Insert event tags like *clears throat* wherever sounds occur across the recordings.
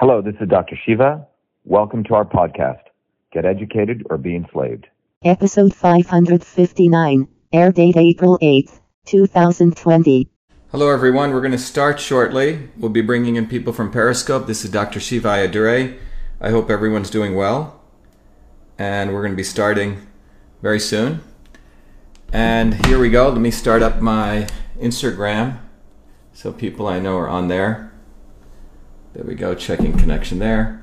Hello, this is Dr. Shiva. Welcome to our podcast, Get Educated or Be Enslaved. Episode 559, air date April 8th, 2020. Hello, everyone. We're going to start shortly. We'll be bringing in people from Periscope. This is Dr. Shiva Ayyadurai. I hope everyone's doing well. And we're going to be starting very soon. And here we go. Let me start up my Instagram so people I know are on there. There we go, checking connection there.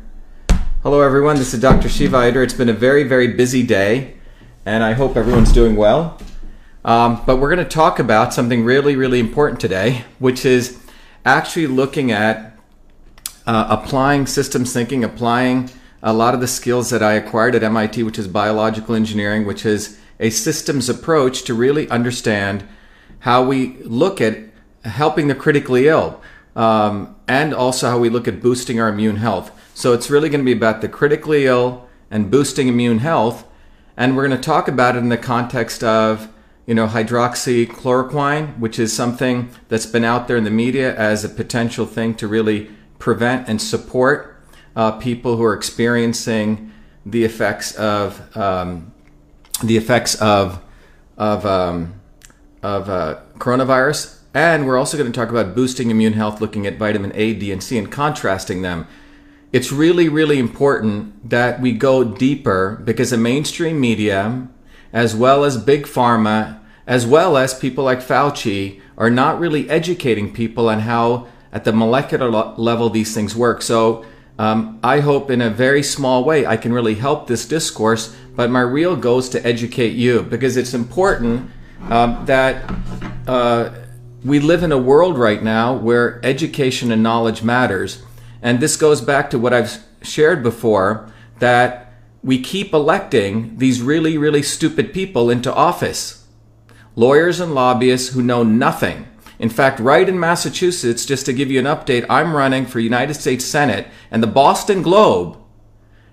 Hello, everyone. This is Dr. Shiva Ayyadurai. It's been a very, very busy day, and I hope everyone's doing well. Um, but we're going to talk about something really, really important today, which is actually looking at uh, applying systems thinking, applying a lot of the skills that I acquired at MIT, which is biological engineering, which is a systems approach to really understand how we look at helping the critically ill um, and also how we look at boosting our immune health. So it's really going to be about the critically ill and boosting immune health. And we're going to talk about it in the context of, you know, hydroxychloroquine, which is something that's been out there in the media as a potential thing to really prevent and support uh, people who are experiencing the effects of um, the effects of of um, of uh, coronavirus and we're also going to talk about boosting immune health, looking at vitamin A, D, and C and contrasting them. It's really, really important that we go deeper because the mainstream media, as well as big pharma, as well as people like Fauci, are not really educating people on how, at the molecular level, these things work. So, um, I hope in a very small way I can really help this discourse, but my real goal is to educate you because it's important um, that. Uh, we live in a world right now where education and knowledge matters. And this goes back to what I've shared before that we keep electing these really, really stupid people into office. Lawyers and lobbyists who know nothing. In fact, right in Massachusetts, just to give you an update, I'm running for United States Senate and the Boston Globe.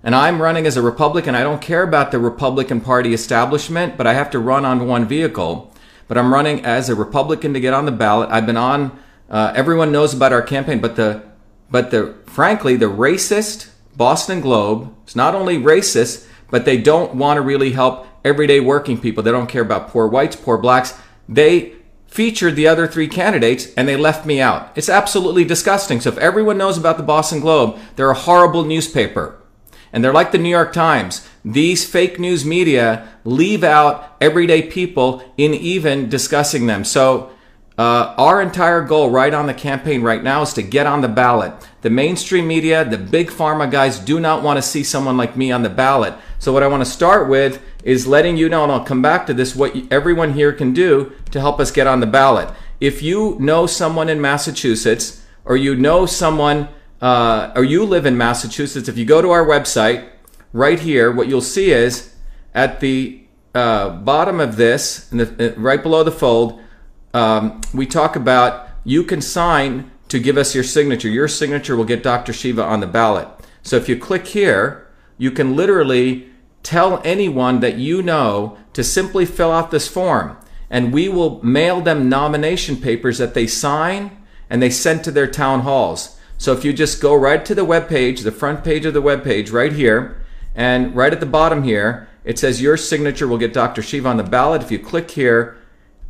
And I'm running as a Republican. I don't care about the Republican Party establishment, but I have to run on one vehicle but I'm running as a Republican to get on the ballot. I've been on. Uh, everyone knows about our campaign, but the but the frankly the racist Boston Globe is not only racist, but they don't want to really help everyday working people. They don't care about poor whites, poor blacks. They featured the other three candidates and they left me out. It's absolutely disgusting. So if everyone knows about the Boston Globe, they're a horrible newspaper. And they're like the New York Times. These fake news media leave out everyday people in even discussing them. So, uh, our entire goal right on the campaign right now is to get on the ballot. The mainstream media, the big pharma guys do not want to see someone like me on the ballot. So, what I want to start with is letting you know, and I'll come back to this, what everyone here can do to help us get on the ballot. If you know someone in Massachusetts or you know someone uh, or you live in Massachusetts, if you go to our website right here, what you'll see is at the uh, bottom of this, the, uh, right below the fold, um, we talk about you can sign to give us your signature. Your signature will get Dr. Shiva on the ballot. So if you click here, you can literally tell anyone that you know to simply fill out this form. And we will mail them nomination papers that they sign and they send to their town halls. So if you just go right to the web page, the front page of the web page right here, and right at the bottom here, it says your signature will get Dr. Shiva on the ballot. If you click here,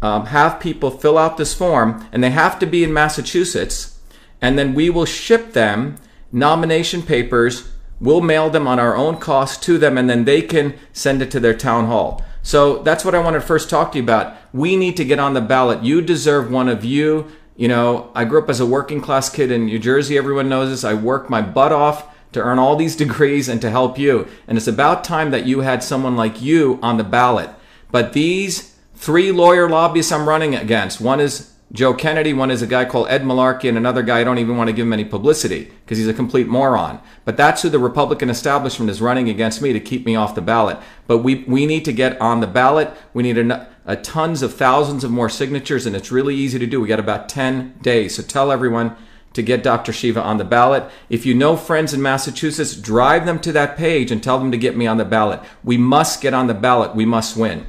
um, have people fill out this form, and they have to be in Massachusetts, and then we will ship them nomination papers. We'll mail them on our own cost to them, and then they can send it to their town hall. So that's what I wanted to first talk to you about. We need to get on the ballot. You deserve one of you you know, I grew up as a working class kid in New Jersey. Everyone knows this. I worked my butt off to earn all these *laughs* degrees and to help you. And it's about time that you had someone like you on the ballot. But these three lawyer lobbyists I'm running against, one is Joe Kennedy, one is a guy called Ed Malarkey, and another guy I don't even want to give him any publicity because he's a complete moron. But that's who the Republican establishment is running against me to keep me off the ballot. But we, we need to get on the ballot. We need a, a tons of thousands of more signatures, and it's really easy to do. We got about 10 days. So tell everyone to get Dr. Shiva on the ballot. If you know friends in Massachusetts, drive them to that page and tell them to get me on the ballot. We must get on the ballot. We must win.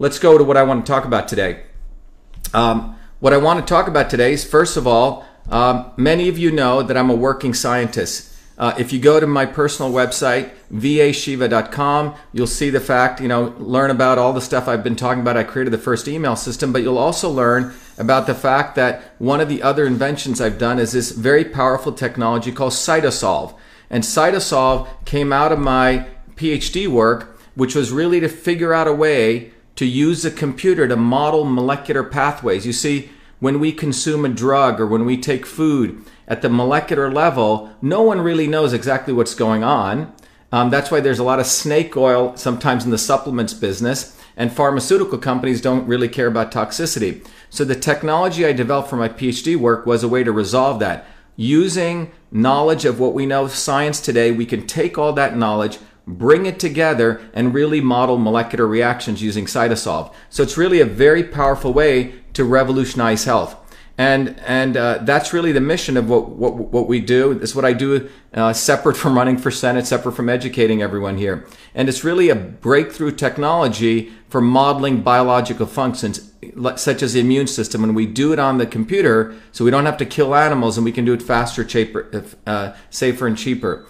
Let's go to what I want to talk about today. Um, what I want to talk about today is, first of all, um, many of you know that I'm a working scientist. Uh, if you go to my personal website, vashiva.com, you'll see the fact, you know, learn about all the stuff I've been talking about. I created the first email system, but you'll also learn about the fact that one of the other inventions I've done is this very powerful technology called Cytosolve. And Cytosolve came out of my PhD work, which was really to figure out a way to use a computer to model molecular pathways. You see, when we consume a drug or when we take food at the molecular level, no one really knows exactly what's going on. Um, that's why there's a lot of snake oil sometimes in the supplements business, and pharmaceutical companies don't really care about toxicity. So the technology I developed for my PhD work was a way to resolve that. Using knowledge of what we know science today, we can take all that knowledge, bring it together, and really model molecular reactions using Cytosolve. So it's really a very powerful way to revolutionize health. And, and uh, that's really the mission of what, what, what we do. It's what I do uh, separate from running for Senate, separate from educating everyone here. And it's really a breakthrough technology for modeling biological functions, such as the immune system. And we do it on the computer, so we don't have to kill animals and we can do it faster, cheaper, uh, safer, and cheaper.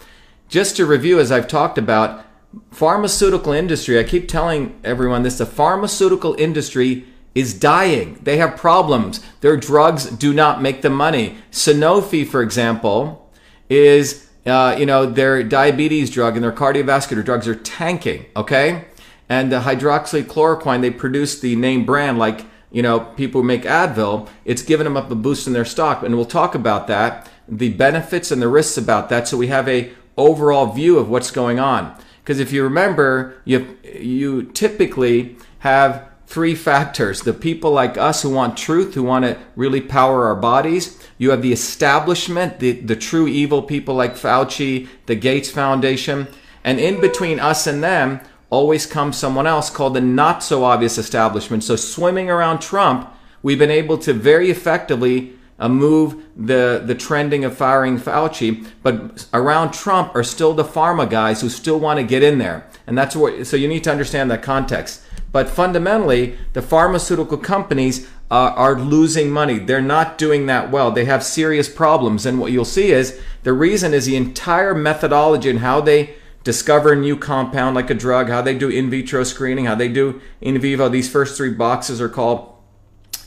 Just to review, as I've talked about, pharmaceutical industry, I keep telling everyone this, the pharmaceutical industry is dying. They have problems. Their drugs do not make the money. Sanofi, for example, is uh, you know their diabetes drug and their cardiovascular drugs are tanking. Okay, and the hydroxychloroquine they produce the name brand like you know people who make Advil. It's given them up a boost in their stock, and we'll talk about that, the benefits and the risks about that, so we have a overall view of what's going on. Because if you remember, you you typically have three factors the people like us who want truth, who want to really power our bodies. You have the establishment, the, the true evil people like Fauci, the Gates Foundation. And in between us and them always comes someone else called the not so obvious establishment. So, swimming around Trump, we've been able to very effectively uh, move the, the trending of firing Fauci, but around Trump are still the pharma guys who still want to get in there. And that's what, so you need to understand that context. But fundamentally, the pharmaceutical companies uh, are losing money. They're not doing that well. They have serious problems. And what you'll see is the reason is the entire methodology and how they discover a new compound like a drug, how they do in vitro screening, how they do in vivo. These first three boxes are called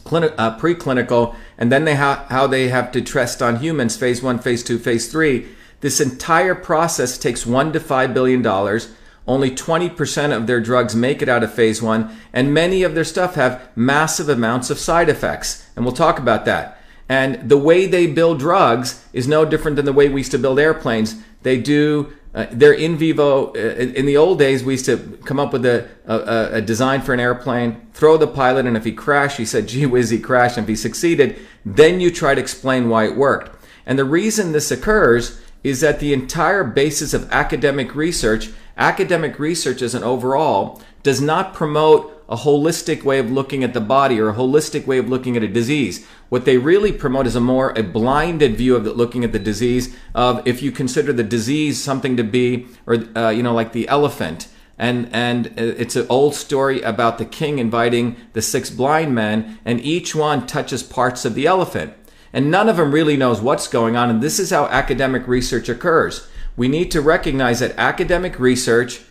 clinic, uh, preclinical, and then they ha- how they have to test on humans, phase one, phase two, phase three. This entire process takes one to five billion dollars. Only 20% of their drugs make it out of phase one, and many of their stuff have massive amounts of side effects. And we'll talk about that. And the way they build drugs is no different than the way we used to build airplanes. They do, uh, they're in vivo. Uh, in the old days, we used to come up with a, a, a design for an airplane, throw the pilot, and if he crashed, he said, *laughs* gee whiz, he crashed. And if he succeeded, then you try to explain why it worked. And the reason this occurs is that the entire basis of academic research academic research as an overall does not promote a holistic way of looking at the body or a holistic way of looking at a disease. What they really promote is a more a blinded view of the, looking at the disease of if you consider the disease something to be or uh, you know like the elephant. And and it's an old story about the king inviting the six blind men and each one touches parts of the elephant. And none of them really knows what's going on and this is how academic research occurs. We need to recognize that academic research,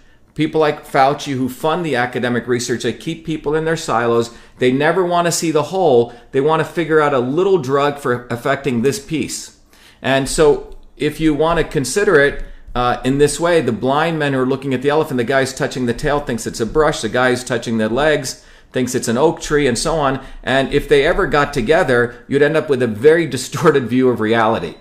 people like Fauci who fund the academic research, they keep people in their silos. They never want to see the whole. They want to figure out a little drug for affecting this piece. And so if you want to consider it, uh, in this way, the blind men who are looking at the elephant, the guy who's touching the tail thinks it's a brush, the guy who's touching the legs thinks it's an oak tree, and so on. And if they ever got together, you'd end up with a very *laughs* distorted view of reality.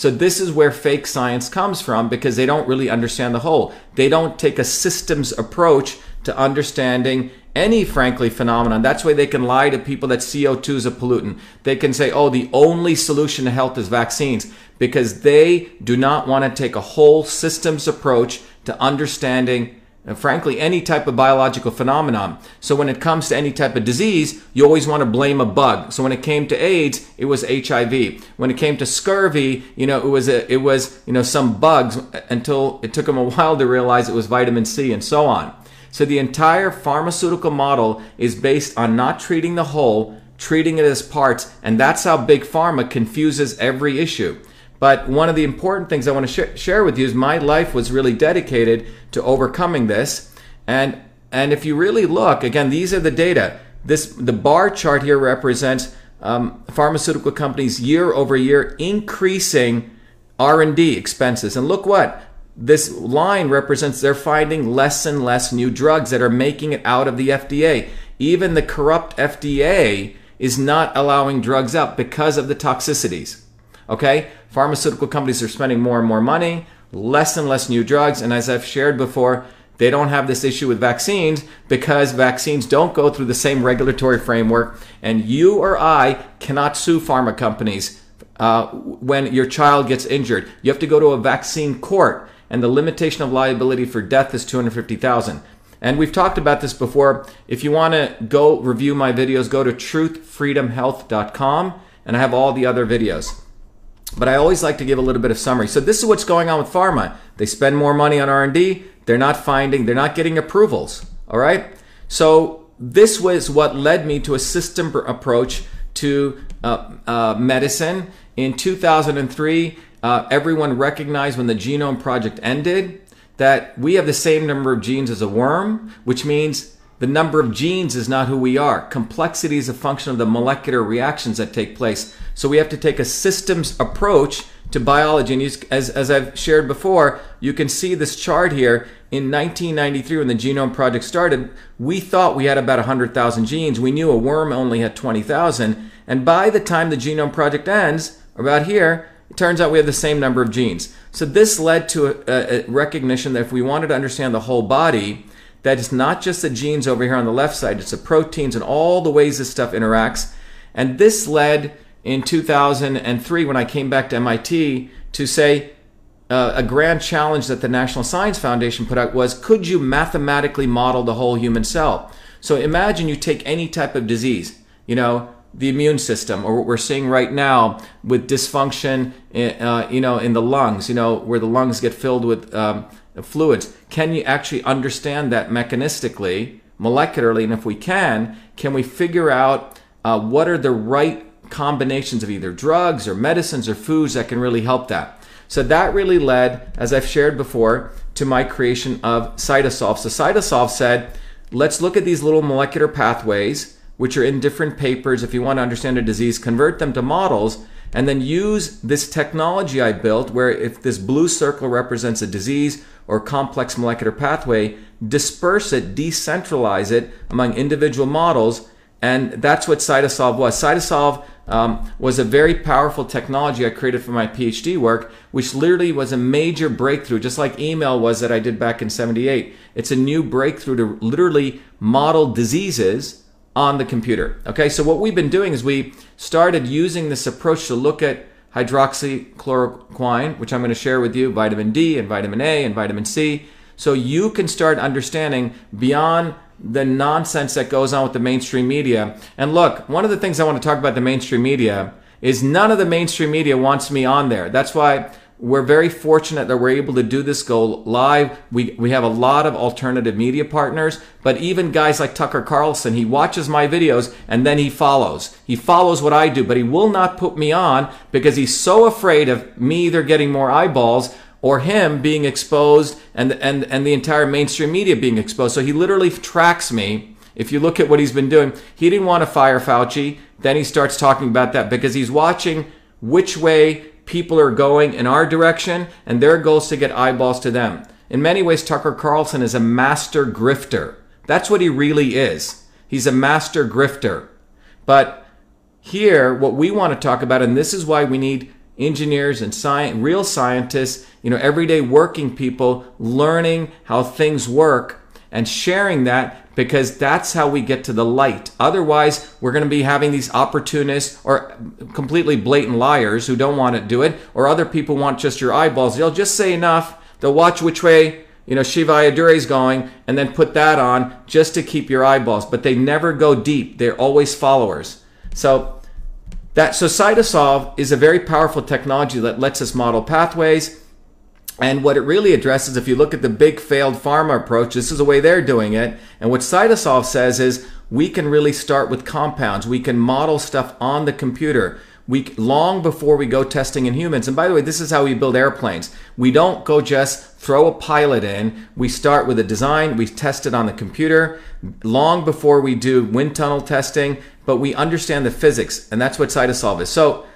So this is where fake science comes from because they don't really understand the whole. They don't take a systems approach to understanding any frankly phenomenon. That's why they can lie to people that CO2 is a pollutant. They can say, oh, the only solution to health is vaccines because they do not want to take a whole systems approach to understanding and frankly, any type of biological phenomenon. So when it comes to any type of disease, you always want to blame a bug. So when it came to AIDS, it was HIV. When it came to scurvy, you know, it was a, it was you know some bugs until it took them a while to realize it was vitamin C and so on. So the entire pharmaceutical model is based on not treating the whole, treating it as parts, and that's how big pharma confuses every issue. But one of the important things I want to sh- share with you is my life was really dedicated to overcoming this. And and if you really look, again, these are the data. This the bar chart here represents um, pharmaceutical companies year over year increasing R&D expenses. And look what this line represents they're finding less and less new drugs that are making it out of the FDA. Even the corrupt FDA is not allowing drugs out because of the toxicities. Okay? Pharmaceutical companies are spending more and more money, less and less new drugs, and as I've shared before, they don't have this issue with vaccines because vaccines don't go through the same regulatory framework, and you or I cannot sue pharma companies uh, when your child gets injured. You have to go to a vaccine court, and the limitation of liability for death is 250,000. And we've talked about this before. If you want to go review my videos, go to truthfreedomhealth.com, and I have all the other videos. But I always like to give a little bit of summary. So this is what's going on with pharma. They spend more money on R&D. They're not finding, they're not getting approvals. All right. So this was what led me to a system approach to uh, uh, medicine. In 2003, uh, everyone recognized when the Genome Project ended that we have the same number of genes as a worm, which means the number of genes is not who we are. Complexity is a function of the molecular reactions that take place. So we have to take a systems approach to biology. And as, as I've shared before, you can see this chart here. In 1993, when the Genome Project started, we thought we had about 100,000 genes. We knew a worm only had 20,000. And by the time the Genome Project ends, about here, it turns out we have the same number of genes. So this led to a, a recognition that if we wanted to understand the whole body, that it's not just the genes over here on the left side, it's the proteins and all the ways this stuff interacts. And this led in 2003 when I came back to MIT to say uh, a grand challenge that the National Science Foundation put out was could you mathematically model the whole human cell? So imagine you take any type of disease, you know, the immune system, or what we're seeing right now with dysfunction, in, uh, you know, in the lungs, you know, where the lungs get filled with um, fluids. Can you actually understand that mechanistically, molecularly? And if we can, can we figure out uh, what are the right combinations of either drugs or medicines or foods that can really help that. So that really led, as I've shared before, to my creation of Cytosolve. So Cytosolve said, let's look at these little molecular pathways, which are in different papers. If you want to understand a disease, convert them to models and then use this technology I built where if this blue circle represents a disease or complex molecular pathway, disperse it, decentralize it among individual models. And that's what Cytosolve was. Cytosolve um, was a very powerful technology I created for my PhD work, which literally was a major breakthrough, just like email was that I did back in 78. It's a new breakthrough to literally model diseases on the computer. Okay, so what we've been doing is we started using this approach to look at hydroxychloroquine, which I'm going to share with you, vitamin D and vitamin A and vitamin C, so you can start understanding beyond the nonsense that goes on with the mainstream media. And look, one of the things I want to talk about the mainstream media is none of the mainstream media wants me on there. That's why we're very fortunate that we're able to do this go live. We, we have a lot of alternative media partners, but even guys like Tucker Carlson, he watches my videos and then he follows. He follows what I do, but he will not put me on because he's so afraid of me either getting more eyeballs or him being exposed and, and, and the entire mainstream media being exposed. So he literally tracks me. If you look at what he's been doing, he didn't want to fire Fauci. Then he starts talking about that because he's watching which way people are going in our direction and their goal is to get eyeballs to them. In many ways, Tucker Carlson is a master grifter. That's what he really is. He's a master grifter. But here, what we want to talk about, and this is why we need engineers and science, real scientists, you know, everyday working people learning how things work and sharing that because that's how we get to the light. Otherwise, we're going to be having these opportunists or completely blatant liars who don't want to do it, or other people want just your eyeballs. They'll just say enough. They'll watch which way you know Shiva Ayyadurai is going, and then put that on just to keep your eyeballs. But they never go deep. They're always followers. So that so is a very powerful technology that lets us model pathways. And what it really addresses, if you look at the big failed pharma approach, this is the way they're doing it. And what Cytosolve says is we can really start with compounds. We can model stuff on the computer. we long before we go testing in humans. And by the way, this is how we build airplanes. We don't go just throw a pilot in. We start with a design, we test it on the computer long before we do wind tunnel testing, but we understand the physics, and that's what Cytosolve is. So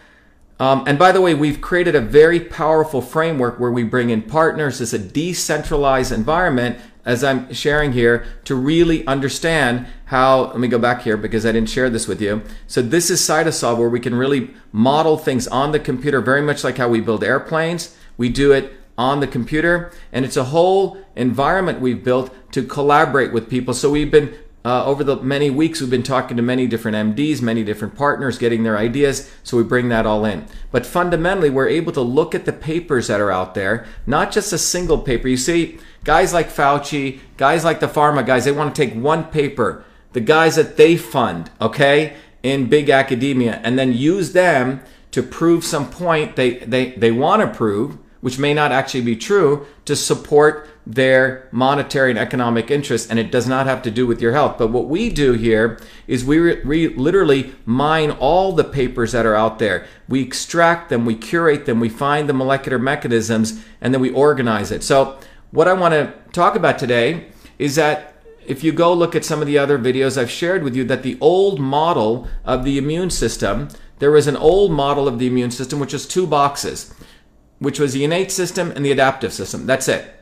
um, and by the way, we've created a very powerful framework where we bring in partners. It's a decentralized environment, as I'm sharing here, to really understand how. Let me go back here because I didn't share this with you. So this is Cytosolve, where we can really model things on the computer, very much like how we build airplanes. We do it on the computer, and it's a whole environment we've built to collaborate with people. So we've been uh, over the many weeks, we've been talking to many different MDs, many different partners, getting their ideas. So we bring that all in. But fundamentally, we're able to look at the papers that are out there, not just a single paper. You see, guys like Fauci, guys like the pharma guys, they want to take one paper, the guys that they fund, okay, in big academia, and then use them to prove some point they, they, they want to prove, which may not actually be true, to support their monetary and economic interests, and it does not have to do with your health. But what we do here is we, re- literally mine all the papers that are out there. We extract them, we curate them, we find the molecular mechanisms, and then we organize it. So, what I want to talk about today is that if you go look at some of the other videos I've shared with you, that the old model of the immune system, there was an old model of the immune system which was two boxes, which was the innate system and the adaptive system. That's it.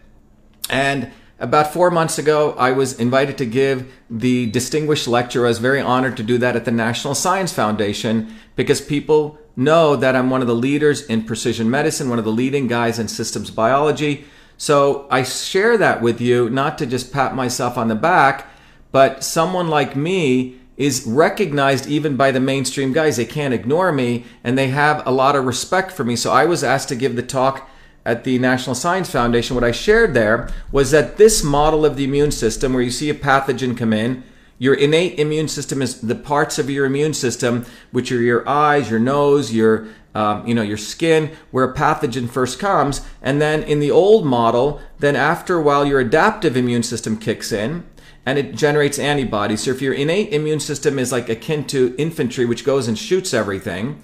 And about four months ago, I was invited to give the distinguished lecture. I was very honored to do that at the National Science Foundation because people know that I'm one of the leaders in precision medicine, one of the leading guys in systems biology. So I share that with you, not to just pat myself on the back, but someone like me is recognized even by the mainstream guys. They can't ignore me and they have a lot of respect for me. So I was asked to give the talk at the National Science Foundation, what I shared there was that this model of the immune system, where you see a pathogen come in, your innate immune system is the parts of your immune system, which are your eyes, your nose, your um, you know your skin, where a pathogen first comes, and then in the old model, then after a while, your adaptive immune system kicks in, and it generates antibodies. So if your innate immune system is like akin to infantry, which goes and shoots everything,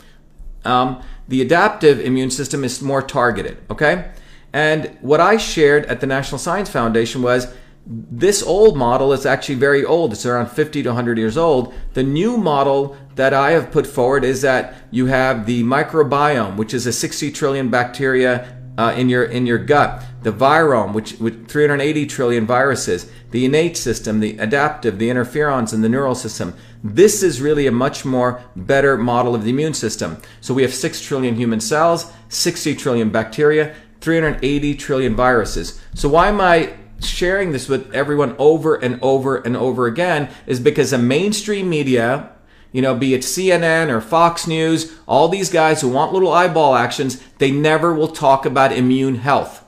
um, the adaptive immune system is more targeted, okay? And what I shared at the National Science Foundation was this old model is actually very old. It's around 50 to 100 years old. The new model that I have put forward is that you have the microbiome, which is a 60 trillion bacteria uh, in your in your gut, the virome, which with 380 trillion viruses, the innate system, the adaptive, the interferons, and the neural system. This is really a much more better model of the immune system. So we have 6 trillion human cells, 60 trillion bacteria, 380 trillion viruses. So why am I sharing this with everyone over and over and over again is because the mainstream media, you know, be it CNN or Fox News, all these guys who want little eyeball actions, they never will talk about immune health.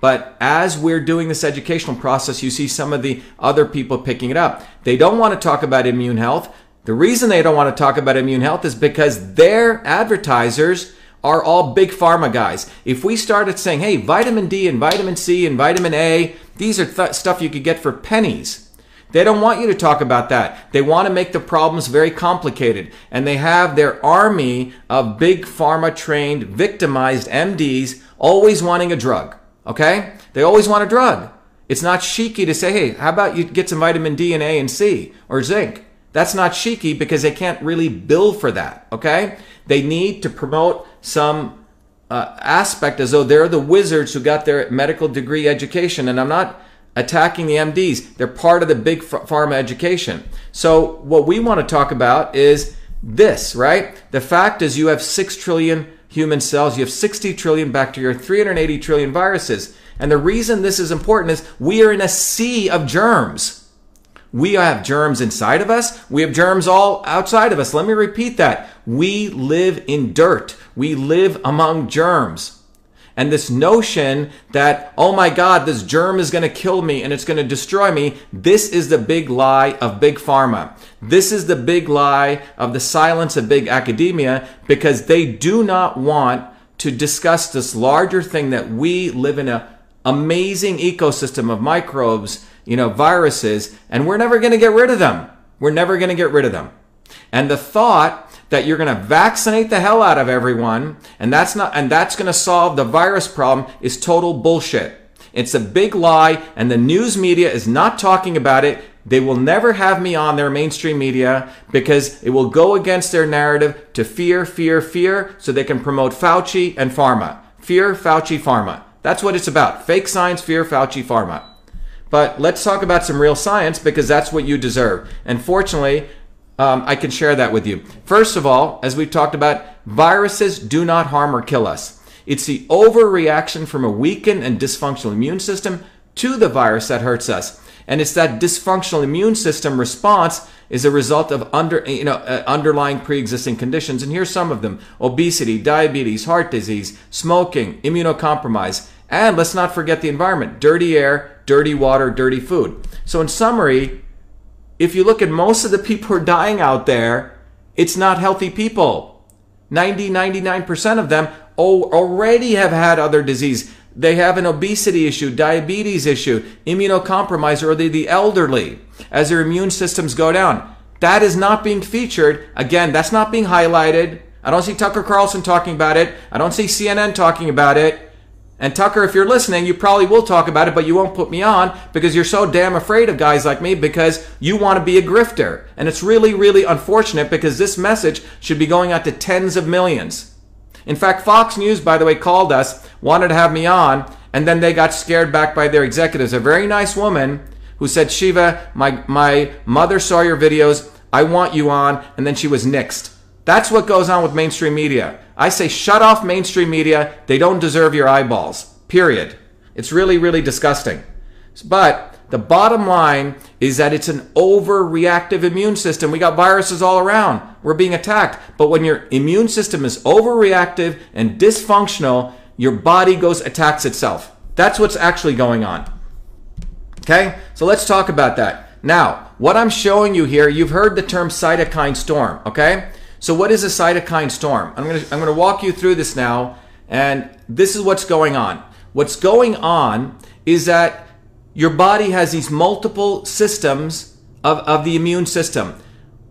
But as we're doing this educational process, you see some of the other people picking it up. They don't want to talk about immune health. The reason they don't want to talk about immune health is because their advertisers are all big pharma guys. If we started saying, hey, vitamin D and vitamin C and vitamin A, these are th- stuff you could get for pennies. They don't want you to talk about that. They want to make the problems very complicated. And they have their army of big pharma trained, victimized MDs always wanting a drug. Okay? They always want a drug. It's not cheeky to say, hey, how about you get some vitamin D and A and C or zinc? That's not cheeky because they can't really bill for that. Okay? They need to promote some uh, aspect as though they're the wizards who got their medical degree education. And I'm not attacking the MDs. They're part of the big pharma education. So what we want to talk about is this, right? The fact is you have 6 trillion human cells, you have 60 trillion bacteria, 380 trillion viruses. And the reason this is important is we are in a sea of germs. We have germs inside of us. We have germs all outside of us. Let me repeat that. We live in dirt. We live among germs. And this notion that, oh my God, this germ is going to kill me and it's going to destroy me, this is the big lie of big pharma. This is the big lie of the silence of big academia because they do not want to discuss this larger thing that we live in an amazing ecosystem of microbes, you know, viruses, and we're never going to get rid of them. We're never going to get rid of them. And the thought that you're going to vaccinate the hell out of everyone and that's not and that's going to solve the virus problem is total bullshit. It's a big lie and the news media is not talking about it. They will never have me on their mainstream media because it will go against their narrative to fear, fear, fear so they can promote Fauci and pharma. Fear, Fauci, pharma. That's what it's about. Fake science, fear, Fauci, pharma. But let's talk about some real science because that's what you deserve. And fortunately, um, I can share that with you. First of all, as we've talked about, viruses do not harm or kill us. It's the overreaction from a weakened and dysfunctional immune system to the virus that hurts us. And it's that dysfunctional immune system response is a result of under, you know, uh, underlying pre-existing conditions. And here's some of them. Obesity, diabetes, heart disease, smoking, immunocompromise, and let's not forget the environment. Dirty air, dirty water, dirty food. So in summary, if you look at most of the people who are dying out there, it's not healthy people. 90, 99% of them already have had other disease. They have an obesity issue, diabetes issue, immunocompromised, or they're the elderly as their immune systems go down. That is not being featured. Again, that's not being highlighted. I don't see Tucker Carlson talking about it. I don't see CNN talking about it. And Tucker, if you're listening, you probably will talk about it, but you won't put me on because you're so damn afraid of guys like me because you want to be a grifter. And it's really, really unfortunate because this message should be going out to tens of millions. In fact, Fox News, by the way, called us, wanted to have me on, and then they got scared back by their executives. A very nice woman who said, Shiva, my, my mother saw your videos. I want you on. And then she was nixed. That's what goes on with mainstream media. I say shut off mainstream media. They don't deserve your eyeballs. Period. It's really, really disgusting. But the bottom line is that it's an overreactive immune system. We got viruses all around. We're being attacked. But when your immune system is overreactive and dysfunctional, your body goes attacks itself. That's what's actually going on. Okay? So let's talk about that. Now, what I'm showing you here, you've heard the term cytokine storm, okay? So what is a cytokine storm? I'm going to I'm going to walk you through this now and this is what's going on. What's going on is that your body has these multiple systems of, of the immune system.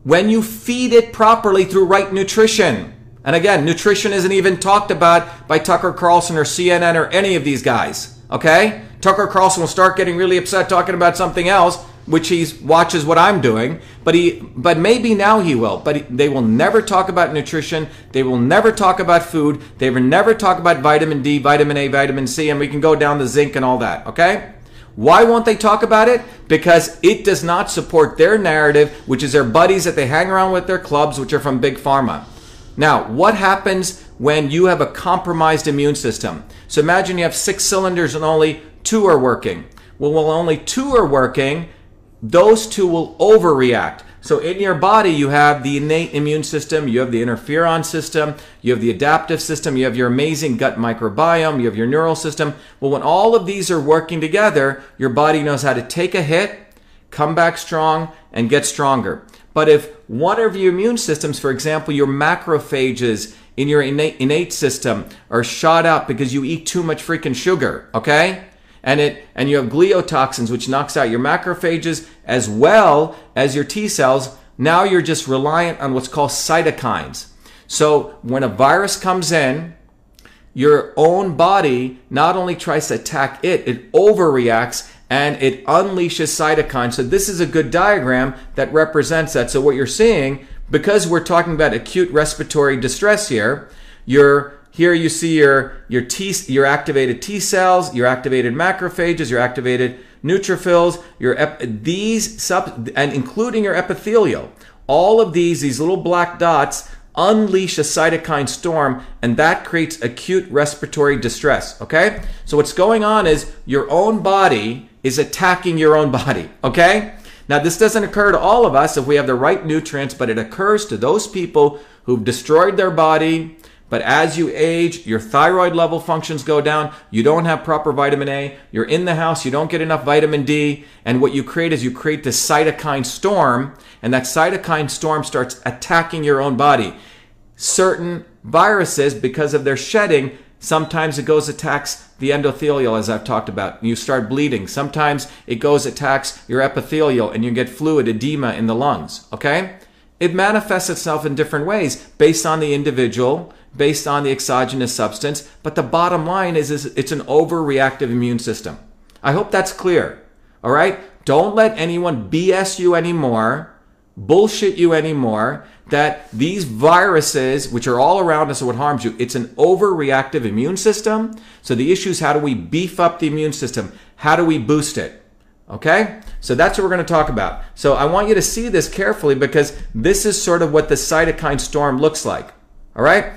When you feed it properly through right nutrition, and again, nutrition isn't even talked about by Tucker Carlson or CNN or any of these guys, okay? Tucker Carlson will start getting really upset talking about something else which he watches what I'm doing, but he, but maybe now he will. But he, they will never talk about nutrition. They will never talk about food. They will never talk about vitamin D, vitamin A, vitamin C, and we can go down the zinc and all that. Okay. Why won't they talk about it? Because it does not support their narrative, which is their buddies that they hang around with their clubs, which are from Big Pharma. Now, what happens when you have a compromised immune system? So imagine you have six cylinders and only two are working. Well, while only two are working those two will overreact. So in your body, you have the innate immune system, you have the interferon system, you have the adaptive system, you have your amazing gut microbiome, you have your neural system. Well, when all of these are working together, your body knows how to take a hit, come back strong, and get stronger. But if one of your immune systems, for example, your macrophages in your innate, innate system are shot up because you eat too much freaking sugar, okay? And it and you have gliotoxins which knocks out your macrophages as well as your T cells. Now you're just reliant on what's called cytokines. So when a virus comes in, your own body not only tries to attack it, it overreacts and it unleashes cytokines. So this is a good diagram that represents that. So what you're seeing, because we're talking about acute respiratory distress here, your here you see your, your, T, your activated T cells, your activated macrophages, your activated neutrophils, your ep, these sub, and including your epithelial. All of these, these little black dots, unleash a cytokine storm, and that creates acute respiratory distress. Okay? So what's going on is your own body is attacking your own body. Okay? Now, this doesn't occur to all of us if we have the right nutrients, but it occurs to those people who've destroyed their body, but as you age, your thyroid level functions go down. You don't have proper vitamin A. You're in the house. You don't get enough vitamin D. And what you create is you create this cytokine storm. And that cytokine storm starts attacking your own body. Certain viruses, because of their shedding, sometimes it goes attacks the endothelial, as I've talked about. You start bleeding. Sometimes it goes attacks your epithelial and you get fluid edema in the lungs. Okay? it manifests itself in different ways based on the individual, based on the exogenous substance. But the bottom line is, is it's an overreactive immune system. I hope that's clear. All right? Don't let anyone BS you anymore, bullshit you anymore, that these viruses, which are all around us, are what harms you. It's an overreactive immune system. So the issue is how do we beef up the immune system? How do we boost it? Okay? So that's what we're going to talk about. So I want you to see this carefully because this is sort of what the cytokine storm looks like. All right?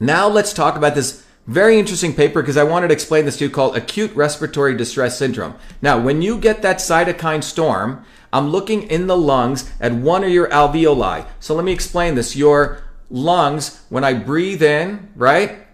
Now let's talk about this very interesting paper because I wanted to explain this to you called acute respiratory distress syndrome. Now, when you get that cytokine storm, I'm looking in the lungs at one of your alveoli. So let me explain this. Your lungs, when I breathe in, right?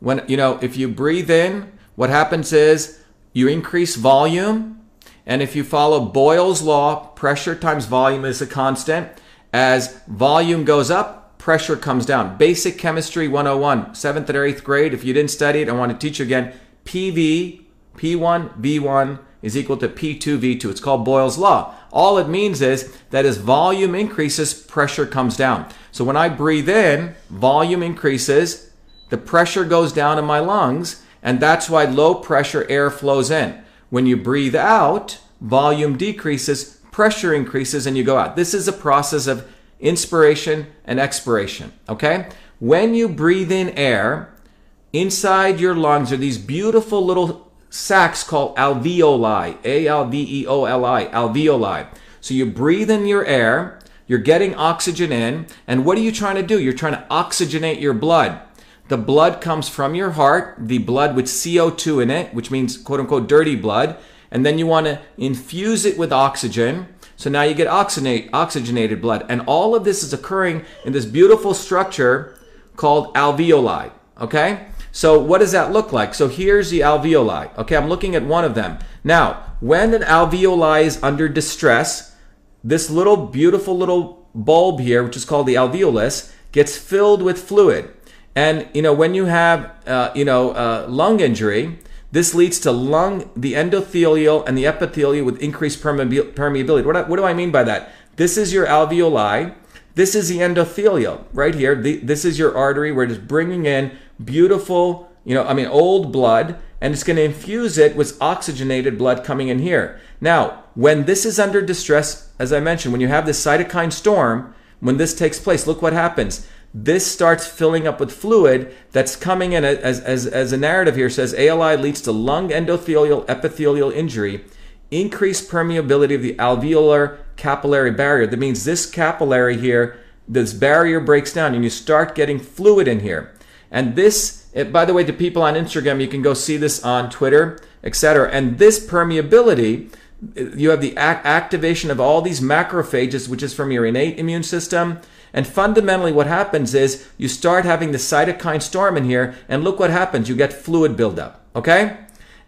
When, you know, if you breathe in, what happens is you increase volume and if you follow Boyle's law, pressure times volume is a constant. As volume goes up, pressure comes down. Basic Chemistry 101, 7th or 8th grade. If you didn't study it, I want to teach you again. PV, P1, V1 is equal to P2, V2. It's called Boyle's law. All it means is that as volume increases, pressure comes down. So when I breathe in, volume increases, the pressure goes down in my lungs, and that's why low pressure air flows in. When you breathe out, volume decreases, pressure increases, and you go out. This is a process of inspiration and expiration. Okay? When you breathe in air, inside your lungs are these beautiful little sacs called alveoli, A L V E O L I, alveoli. So you breathe in your air, you're getting oxygen in, and what are you trying to do? You're trying to oxygenate your blood. The blood comes from your heart, the blood with CO2 in it, which means quote unquote dirty blood. And then you want to infuse it with oxygen. So now you get oxygenate, oxygenated blood. And all of this is occurring in this beautiful structure called alveoli. Okay? So what does that look like? So here's the alveoli. Okay, I'm looking at one of them. Now, when an alveoli is under distress, this little beautiful little bulb here, which is called the alveolus, gets filled with fluid. And you know, when you have uh, you know uh, lung injury, this leads to lung, the endothelial and the epithelial with increased permeability. What, what do I mean by that? This is your alveoli. This is the endothelial right here. The, this is your artery where it is bringing in beautiful, you know, I mean, old blood, and it's going to infuse it with oxygenated blood coming in here. Now, when this is under distress, as I mentioned, when you have this cytokine storm, when this takes place, look what happens this starts filling up with fluid that's coming in as, as, as a narrative here says ALI leads to lung endothelial epithelial injury, increased permeability of the alveolar capillary barrier. That means this capillary here, this barrier breaks down and you start getting fluid in here. And this, by the way, to people on Instagram, you can go see this on Twitter, etc. And this permeability, you have the activation of all these macrophages, which is from your innate immune system and fundamentally, what happens is you start having the cytokine storm in here, and look what happens. You get fluid buildup, okay?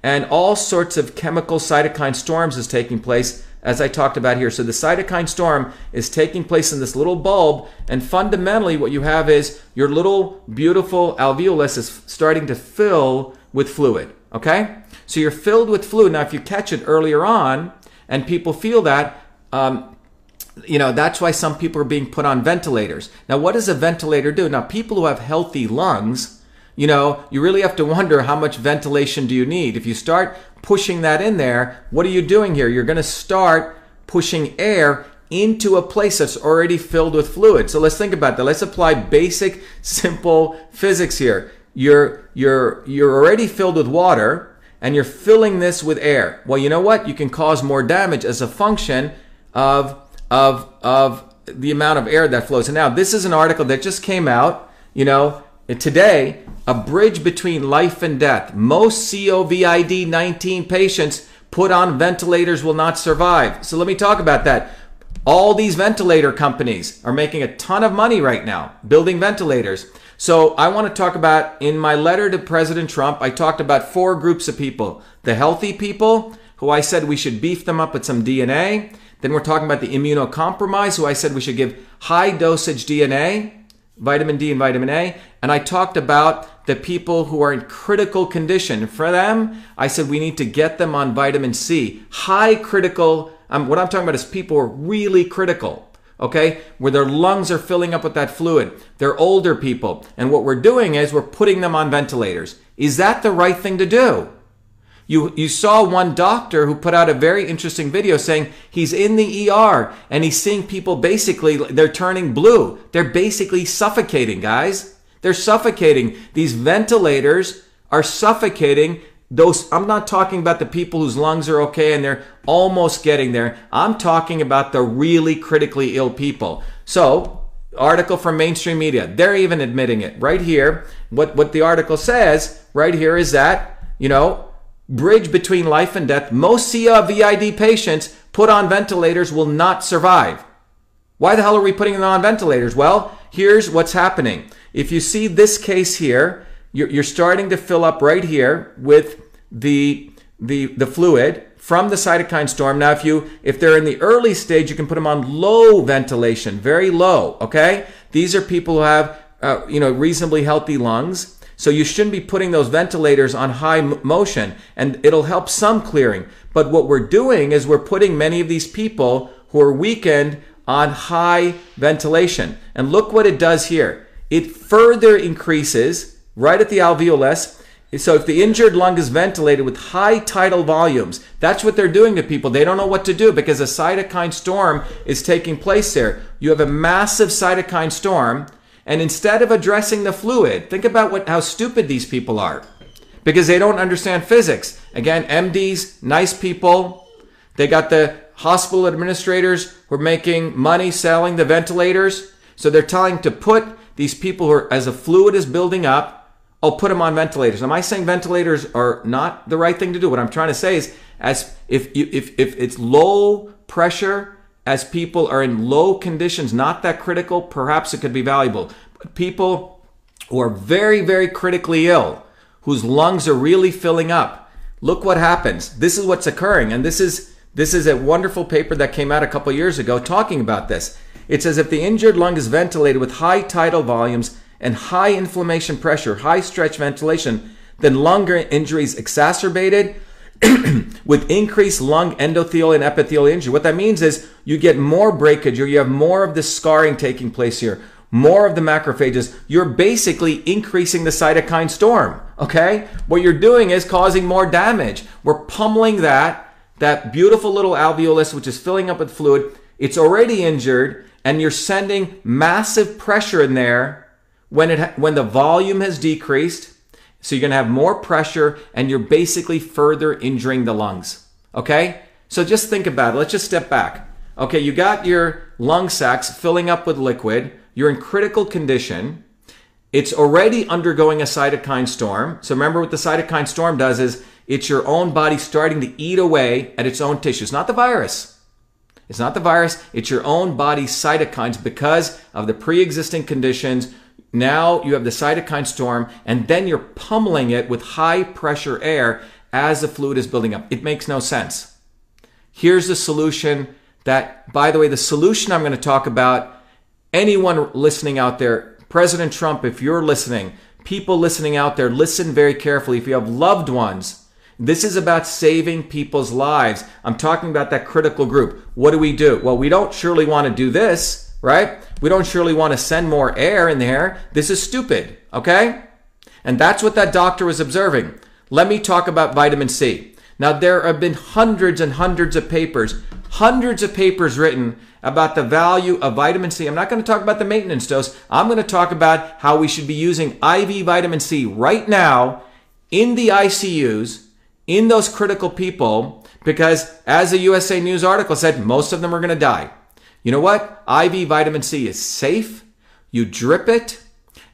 And all sorts of chemical cytokine storms is taking place, as I talked about here. So the cytokine storm is taking place in this little bulb, and fundamentally, what you have is your little beautiful alveolus is starting to fill with fluid, okay? So you're filled with fluid. Now, if you catch it earlier on, and people feel that, um, you know, that's why some people are being put on ventilators. Now, what does a ventilator do? Now, people who have healthy lungs, you know, you really have to wonder how much ventilation do you need? If you start pushing that in there, what are you doing here? You're going to start pushing air into a place that's already filled with fluid. So let's think about that. Let's apply basic, simple physics here. You're, you're, you're already filled with water and you're filling this with air. Well, you know what? You can cause more damage as a function of of of the amount of air that flows. And now this is an article that just came out, you know, today, a bridge between life and death. Most COVID 19 patients put on ventilators will not survive. So let me talk about that. All these ventilator companies are making a ton of money right now building ventilators. So I want to talk about in my letter to President Trump, I talked about four groups of people. The healthy people, who I said we should beef them up with some DNA. Then we're talking about the immunocompromised, who I said we should give high dosage DNA, vitamin D and vitamin A. And I talked about the people who are in critical condition. For them, I said we need to get them on vitamin C. High critical, um, what I'm talking about is people who are really critical, okay, where their lungs are filling up with that fluid. They're older people. And what we're doing is we're putting them on ventilators. Is that the right thing to do? You, you saw one doctor who put out a very interesting video saying he's in the ER and he's seeing people basically, they're turning blue. They're basically suffocating, guys. They're suffocating. These ventilators are suffocating those. I'm not talking about the people whose lungs are okay and they're almost getting there. I'm talking about the really critically ill people. So, article from mainstream media, they're even admitting it right here. What, what the article says right here is that, you know, bridge between life and death, most COVID patients put on ventilators will not survive. Why the hell are we putting them on ventilators? Well, here's what's happening. If you see this case here, you're, you're starting to fill up right here with the, the, the fluid from the cytokine storm. Now, if you if they're in the early stage, you can put them on low ventilation, very low. Okay, these are people who have uh, you know reasonably healthy lungs. So you shouldn't be putting those ventilators on high motion and it'll help some clearing. But what we're doing is we're putting many of these people who are weakened on high ventilation. And look what it does here. It further increases right at the alveolus. So if the injured lung is ventilated with high tidal volumes, that's what they're doing to people. They don't know what to do because a cytokine storm is taking place there. You have a massive cytokine storm and instead of addressing the fluid, think about what, how stupid these people are because they don't understand physics. Again, MDs, nice people. They got the hospital administrators who are making money selling the ventilators. So they're telling to put these people who are, as the fluid is building up, I'll put them on ventilators. Am I saying ventilators are not the right thing to do? What I'm trying to say is, as if you, if if it's low pressure as people are in low conditions, not that critical, perhaps it could be valuable. But people who are very, very critically ill, whose lungs are really filling up, look what happens. This is what's occurring. And this is this is a wonderful paper that came out a couple years ago talking about this. It says if the injured lung is ventilated with high tidal volumes and high inflammation pressure, high stretch ventilation, then lung injury is exacerbated *clears throat* with increased lung endothelial and epithelial injury. What that means is you get more breakage or you have more of the scarring taking place here, more of the macrophages. You're basically increasing the cytokine storm. Okay? What you're doing is causing more damage. We're pummeling that, that beautiful little alveolus, which is filling up with fluid. It's already injured, and you're sending massive pressure in there when it when the volume has decreased so you're going to have more pressure and you're basically further injuring the lungs. Okay? So just think about it. Let's just step back. Okay, you got your lung sacs filling up with liquid. You're in critical condition. It's already undergoing a cytokine storm. So remember what the cytokine storm does is it's your own body starting to eat away at its own tissues, not the virus. It's not the virus, it's your own body's cytokines because of the pre-existing conditions now you have the cytokine storm, and then you're pummeling it with high pressure air as the fluid is building up. It makes no sense. Here's the solution that, by the way, the solution I'm going to talk about, anyone listening out there, President Trump, if you're listening, people listening out there, listen very carefully. If you have loved ones, this is about saving people's lives. I'm talking about that critical group. What do we do? Well, we don't surely want to do this, right? We don't surely want to send more air in there. This is stupid, okay? And that's what that doctor was observing. Let me talk about vitamin C. Now, there have been hundreds and hundreds of papers, hundreds of papers written about the value of vitamin C. I'm not going to talk about the maintenance dose. I'm going to talk about how we should be using IV vitamin C right now in the ICUs, in those critical people, because as the USA News article said, most of them are going to die. You know what? IV vitamin C is safe. You drip it,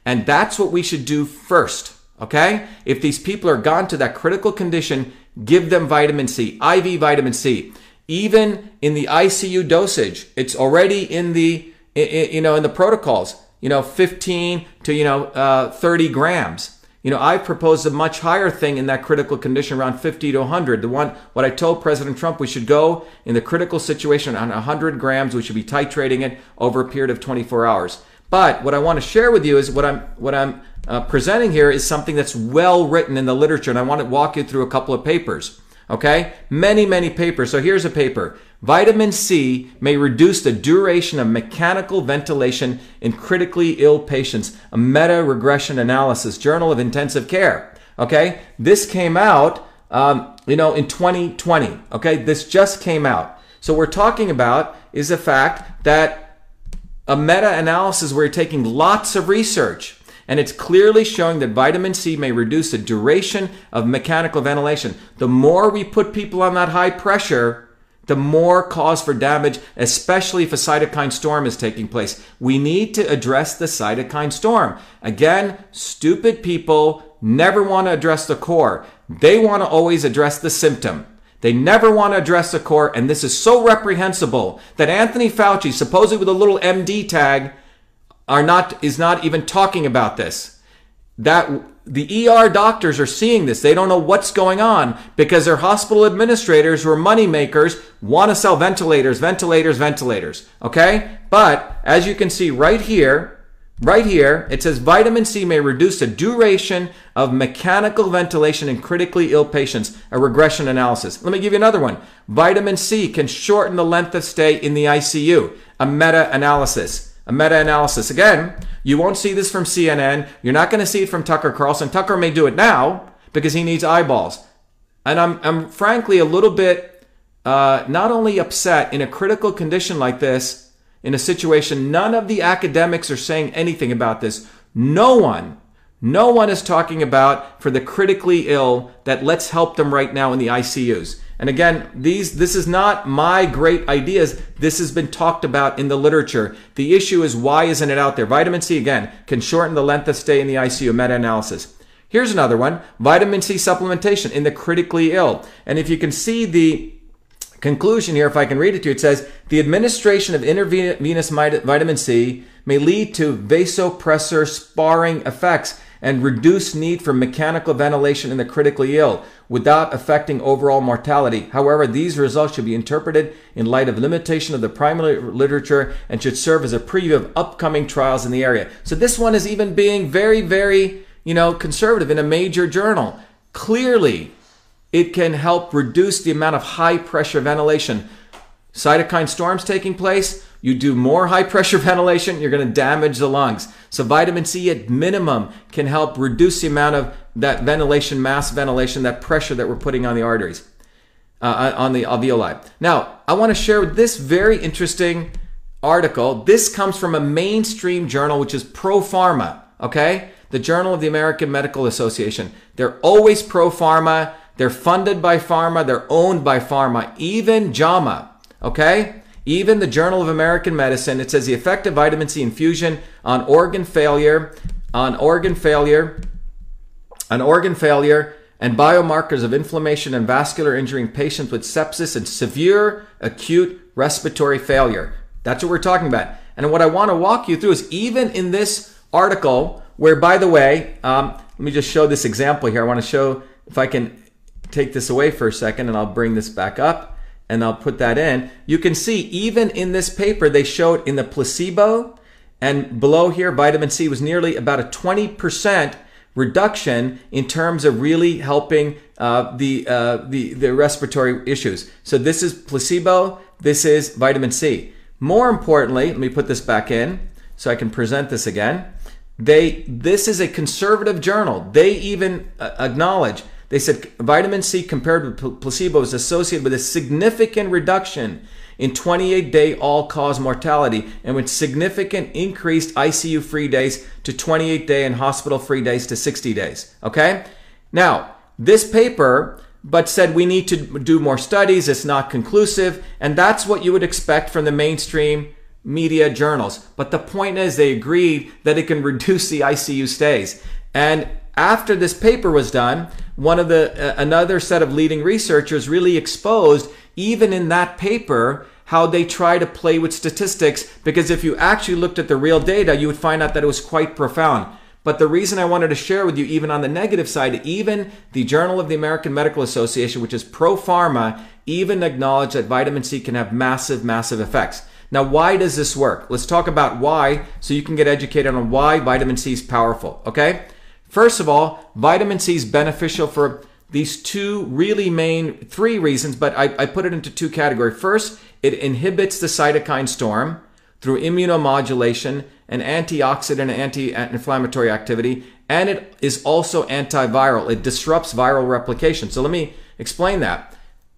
and that's what we should do first. Okay? If these people are gone to that critical condition, give them vitamin C, IV vitamin C. Even in the ICU dosage, it's already in the you know in the protocols. You know, 15 to you know uh, 30 grams. You know, I proposed a much higher thing in that critical condition around 50 to 100. The one, what I told President Trump, we should go in the critical situation on 100 grams. We should be titrating it over a period of 24 hours. But what I want to share with you is what I'm, what I'm uh, presenting here is something that's well written in the literature, and I want to walk you through a couple of papers. Okay? Many, many papers. So here's a paper. Vitamin C may reduce the duration of mechanical ventilation in critically ill patients. A meta regression analysis, Journal of Intensive Care. Okay? This came out, um, you know, in 2020. Okay? This just came out. So we're talking about is the fact that a meta analysis where you're taking lots of research and it's clearly showing that vitamin C may reduce the duration of mechanical ventilation. The more we put people on that high pressure, the more cause for damage, especially if a cytokine storm is taking place. We need to address the cytokine storm. Again, stupid people never want to address the core. They want to always address the symptom. They never want to address the core, and this is so reprehensible that Anthony Fauci, supposedly with a little MD tag, are not is not even talking about this. That the ER doctors are seeing this. They don't know what's going on because their hospital administrators who are money makers want to sell ventilators, ventilators, ventilators. Okay? But as you can see right here, right here, it says vitamin C may reduce the duration of mechanical ventilation in critically ill patients, a regression analysis. Let me give you another one. Vitamin C can shorten the length of stay in the ICU, a meta analysis a meta analysis. Again, you won't see this from CNN. You're not going to see it from Tucker Carlson. Tucker may do it now because he needs eyeballs. And I'm, I'm frankly a little bit uh, not only upset in a critical condition like this, in a situation, none of the academics are saying anything about this. No one, no one is talking about for the critically ill that let's help them right now in the ICUs. And again, these this is not my great ideas. This has been talked about in the literature. The issue is why isn't it out there? Vitamin C again can shorten the length of stay in the ICU meta-analysis. Here's another one, vitamin C supplementation in the critically ill. And if you can see the conclusion here, if I can read it to you, it says the administration of intravenous vitamin C may lead to vasopressor sparring effects and reduce need for mechanical ventilation in the critically ill without affecting overall mortality. However, these results should be interpreted in light of limitation of the primary literature and should serve as a preview of upcoming trials in the area. So this one is even being very, very, you know, conservative in a major journal. Clearly, it can help reduce the amount of high pressure ventilation. Cytokine storms taking place, you do more high pressure *laughs* ventilation, you're going to damage the lungs. So vitamin C at minimum can help reduce the amount of that ventilation, mass ventilation, that pressure that we're putting on the arteries, uh, on the alveoli. Now, I want to share this very interesting article. This comes from a mainstream journal, which is Pro Pharma, okay? The Journal of the American Medical Association. They're always pro pharma. They're funded by pharma. They're owned by pharma. Even JAMA, okay? Even the Journal of American Medicine, it says the effect of vitamin C infusion on organ failure, on organ failure, on organ failure, and biomarkers of inflammation and vascular injury in patients with sepsis and severe acute respiratory failure. That's what we're talking about. And what I want to walk you through is even in this article, where by the way, um, let me just show this example here. I want to show if I can take this away for a second and I'll bring this back up and I'll put that in, you can see even in this paper, they showed in the placebo and below here, vitamin C was nearly about a 20% reduction in terms of really helping uh, the, uh, the, the respiratory issues. So this is placebo, this is vitamin C. More importantly, let me put this back in so I can present this again. They, this is a conservative journal. They even uh, acknowledge they said vitamin C compared with placebo is associated with a significant reduction in 28 day all cause mortality and with significant increased ICU free days to 28 day and hospital free days to 60 days. Okay? Now, this paper but said we need to do more studies, it's not conclusive, and that's what you would expect from the mainstream media journals. But the point is, they agreed that it can reduce the ICU stays. And after this paper was done, one of the uh, another set of leading researchers really exposed even in that paper how they try to play with statistics because if you actually looked at the real data you would find out that it was quite profound but the reason I wanted to share with you, even on the negative side, even the Journal of the American Medical Association, which is pro pharma, even acknowledged that vitamin C can have massive, massive effects. Now, why does this work? Let's talk about why so you can get educated on why vitamin C is powerful, okay? First of all, vitamin C is beneficial for these two really main three reasons, but I, I put it into two categories. First, it inhibits the cytokine storm through immunomodulation and antioxidant and anti-inflammatory activity, and it is also antiviral. It disrupts viral replication. So let me explain that.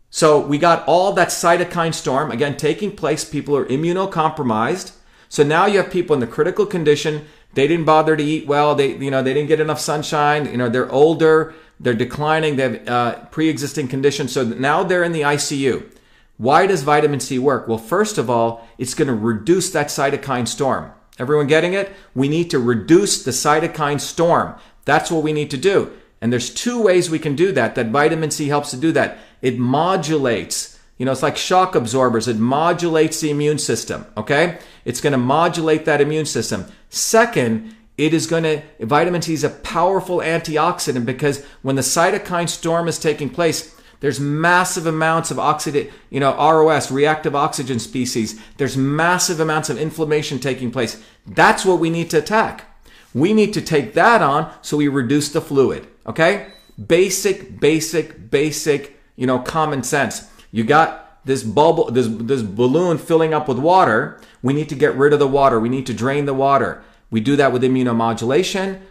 So we got all that cytokine storm again taking place. People are immunocompromised. So now you have people in the critical condition. They didn't bother to eat well. They, you know, they didn't get enough sunshine. You know, they're older. They're declining. They have uh, pre-existing conditions. So now they're in the ICU. Why does vitamin C work? Well, first of all, it's going to reduce that cytokine storm. Everyone getting it? We need to reduce the cytokine storm. That's what we need to do. And there's two ways we can do that, that vitamin C helps to do that. It modulates, you know, it's like shock absorbers. It modulates the immune system, okay? It's going to modulate that immune system. Second, it is going to, vitamin C is a powerful antioxidant because when the cytokine storm is taking place, there's massive amounts of oxidate, you know, ROS, reactive oxygen species. There's massive amounts of inflammation taking place. That's what we need to attack. We need to take that on so we reduce the fluid. Okay? Basic, basic, basic, you know, common sense. You got this bubble, this, this balloon filling up with water. We need to get rid of the water. We need to drain the water. We do that with immunomodulation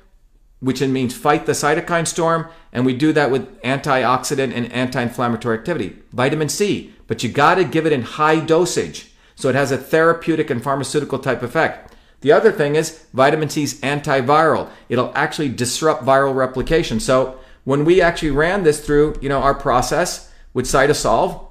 which means fight the cytokine storm, and we do that with antioxidant and anti-inflammatory activity. Vitamin C, but you got to give it in high dosage, so it has a therapeutic and pharmaceutical type effect. The other thing is vitamin C is antiviral. It'll actually disrupt viral replication. So when we actually ran this through, you know, our process with Cytosolve,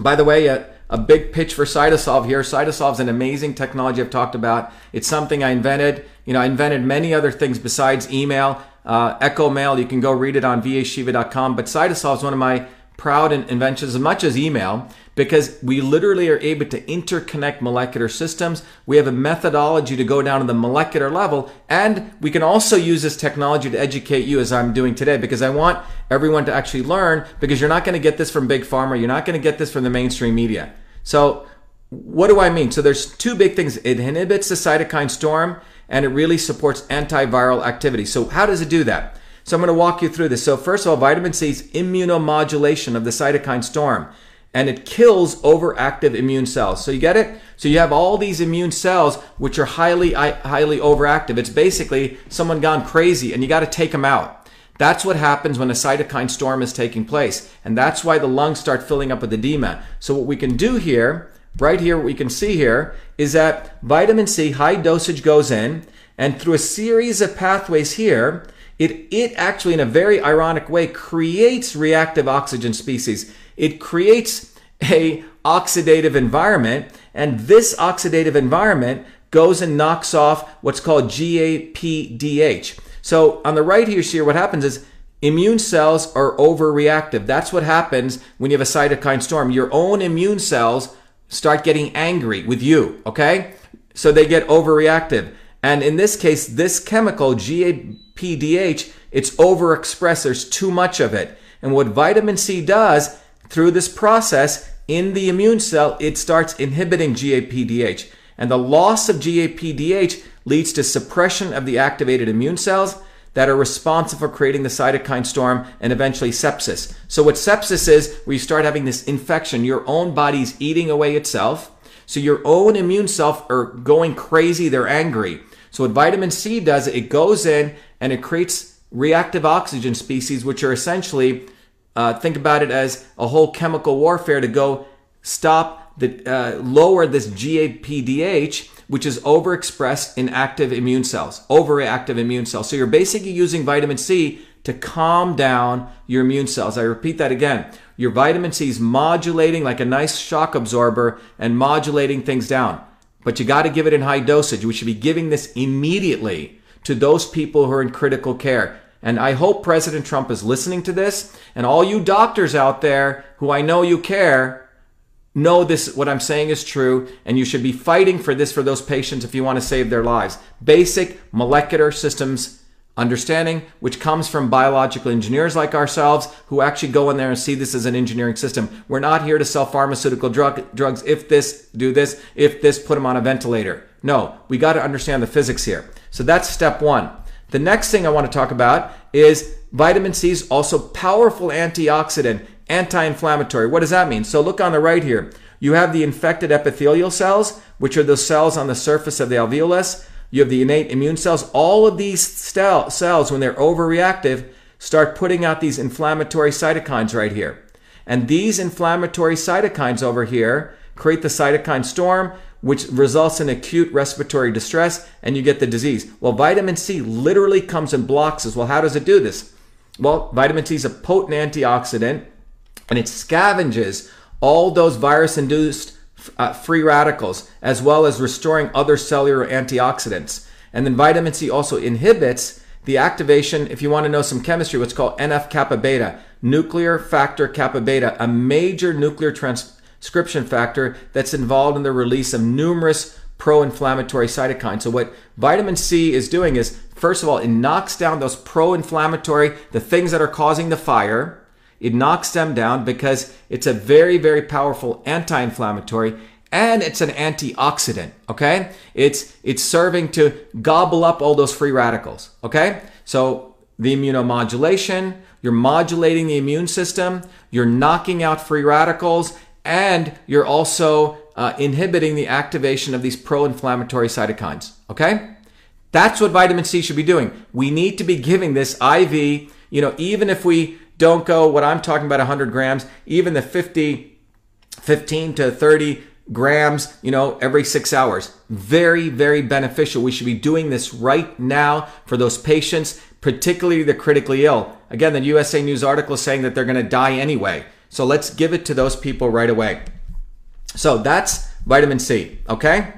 by the way, uh, a big pitch for Cytosolve here. Cytosolve is an amazing technology I've talked about. It's something I invented. You know, I invented many other things besides email, uh, EchoMail. You can go read it on vashiva.com. But Cytosolve is one of my proud inventions as much as email because we literally are able to interconnect molecular systems. We have a methodology to go down to the molecular level, and we can also use this technology to educate you as I'm doing today because I want everyone to actually learn because you're not going to get this from big pharma, you're not going to get this from the mainstream media. So, what do I mean? So, there's two big things it inhibits the cytokine storm and it really supports antiviral activity. So, how does it do that? So I'm going to walk you through this. So first of all, vitamin C is immunomodulation of the cytokine storm and it kills overactive immune cells. So you get it? So you have all these immune cells which are highly highly overactive. It's basically someone gone crazy and you got to take them out. That's what happens when a cytokine storm is taking place. And that's why the lungs start filling up with edema. So what we can do here, right here, what we can see here is that vitamin C high dosage goes in and through a series of pathways here, it, it actually, in a very ironic way, creates reactive oxygen species. It creates a oxidative environment, and this oxidative environment goes and knocks off what's called GAPDH. So on the right here, see what happens is immune cells are overreactive. That's what happens when you have a cytokine storm. Your own immune cells start getting angry with you, okay? So they get overreactive. And in this case, this chemical, GAPDH, it's overexpressed. There's too much of it. And what vitamin C does through this process in the immune cell, it starts inhibiting GAPDH. And the loss of GAPDH leads to suppression of the activated immune cells that are responsible for creating the cytokine storm and eventually sepsis. So what sepsis is, where you start having this infection, your own body's eating away itself. So your own immune cells are going crazy, they're angry. So what vitamin C does, it goes in and it creates reactive oxygen species, which are essentially, uh, think about it as a whole chemical warfare to go stop the uh, lower this GAPDH, which is overexpressed in active immune cells, overactive immune cells. So you're basically using vitamin C to calm down your immune cells. I repeat that again. Your vitamin C is modulating like a nice shock absorber and modulating things down but you got to give it in high dosage. We should be giving this immediately to those people who are in critical care. And I hope President Trump is listening to this. And all you doctors out there who I know you care, know this, what I'm saying is true. And you should be fighting for this for those patients if you want to save their lives. Basic molecular systems understanding, which comes from biological engineers like ourselves who actually go in there and see this as an engineering system. We're not here to sell pharmaceutical drug, drugs. If this, do this. If this, put them on a ventilator. No, we got to understand the physics here. So that's step one. The next thing I want to talk about is vitamin C is also powerful antioxidant, anti-inflammatory. What does that mean? So look on the right here. You have the infected epithelial cells, which are the cells on the surface of the alveolus. You have the innate immune cells. All of these cells, when they're overreactive, start putting out these inflammatory cytokines right here. And these inflammatory cytokines over here create the cytokine storm, which results in acute respiratory distress, and you get the disease. Well, vitamin C literally comes and blocks this. Well, how does it do this? Well, vitamin C is a potent antioxidant, and it scavenges all those virus induced uh, free radicals, as well as restoring other cellular antioxidants. And then vitamin C also inhibits the activation, if you want to know some chemistry, what's called NF kappa beta, nuclear factor kappa beta, a major nuclear transcription factor that's involved in the release of numerous pro inflammatory cytokines. So, what vitamin C is doing is, first of all, it knocks down those pro inflammatory, the things that are causing the fire. It knocks them down because it's a very, very powerful anti inflammatory and it's an antioxidant, okay? It's it's serving to gobble up all those free radicals, okay? So the immunomodulation, you're modulating the immune system, you're knocking out free radicals, and you're also uh, inhibiting the activation of these pro-inflammatory cytokines, okay? That's what vitamin C should be doing. We need to be giving this IV, you know, even if we don't go what I'm talking about 100 grams, even the 50, 15 to 30 grams, you know, every six hours. Very, very beneficial. We should be doing this right now for those patients, particularly the critically ill. Again, the USA News article is saying that they're going to die anyway. So let's give it to those people right away. So that's vitamin C, okay?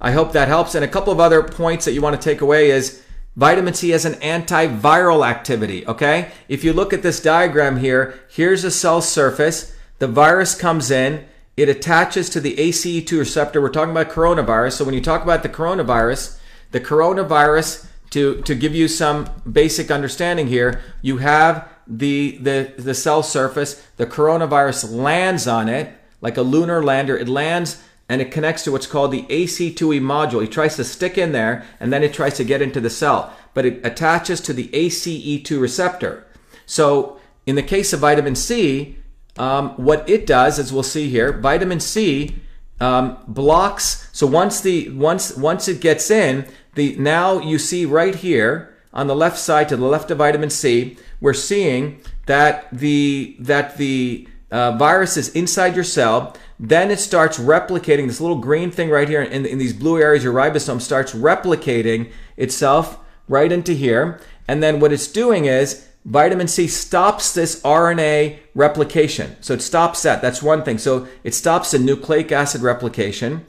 I hope that helps. And a couple of other points that you want to take away is vitamin C has an antiviral activity, okay? If you look at this diagram here, here's a cell surface. The virus comes in it attaches to the ACE2 receptor. We're talking about coronavirus. So when you talk about the coronavirus, the coronavirus, to, to give you some basic understanding here, you have the, the, the cell surface. The coronavirus lands on it like a lunar lander. It lands and it connects to what's called the ACE2E module. It tries to stick in there and then it tries to get into the cell, but it attaches to the ACE2 receptor. So in the case of vitamin C, um, what it does, as we'll see here, vitamin C um, blocks. So once the once once it gets in, the now you see right here on the left side to the left of vitamin C, we're seeing that the that the uh, inside your cell. Then it starts replicating. This little green thing right here in, in these blue areas, your ribosome starts replicating itself right into here. And then what it's doing is vitamin C stops this RNA replication. So it stops that. That's one thing. So it stops the nucleic acid replication.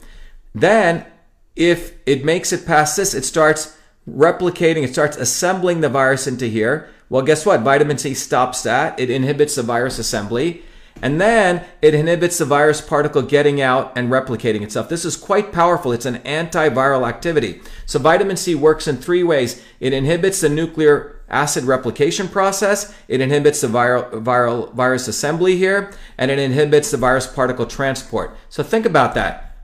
Then, if it makes it past this, it starts replicating, it starts assembling the virus into here. Well, guess what? Vitamin C stops that. It inhibits the virus assembly. And then it inhibits the virus particle getting out and replicating itself. This is quite powerful. It's an antiviral activity. So vitamin C works in three ways. It inhibits the nuclear acid replication process. It inhibits the viral, viral virus assembly here, and it inhibits the virus particle transport. So think about that.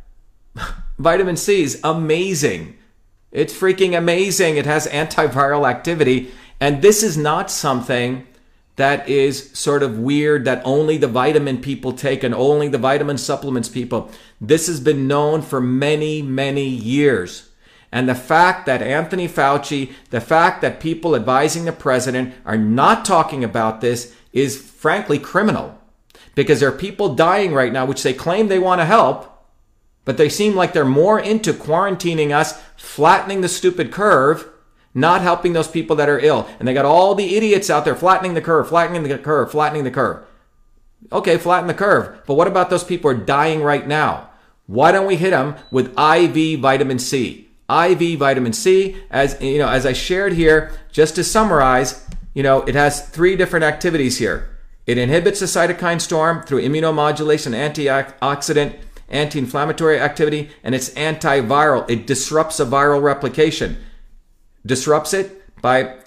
*laughs* Vitamin C is amazing. It's freaking amazing. It has antiviral activity. And this is not something that is sort of weird that only the vitamin people take and only the vitamin supplements people. This has been known for many, many years. And the fact that Anthony Fauci, the fact that people advising the president are not talking about this is frankly criminal. Because there are people dying right now, which they claim they want to help, but they seem like they're more into quarantining us, flattening the stupid curve, not helping those people that are ill. And they got all the idiots out there flattening the curve, flattening the curve, flattening the curve. Okay, flatten the curve. But what about those people who are dying right now? Why don't we hit them with IV vitamin C? IV vitamin C. As you know, as I shared here, just to summarize, you know, it has three different activities here. It inhibits the cytokine storm through immunomodulation, antioxidant, anti-inflammatory activity, and it's antiviral. It disrupts a viral replication. Disrupts it by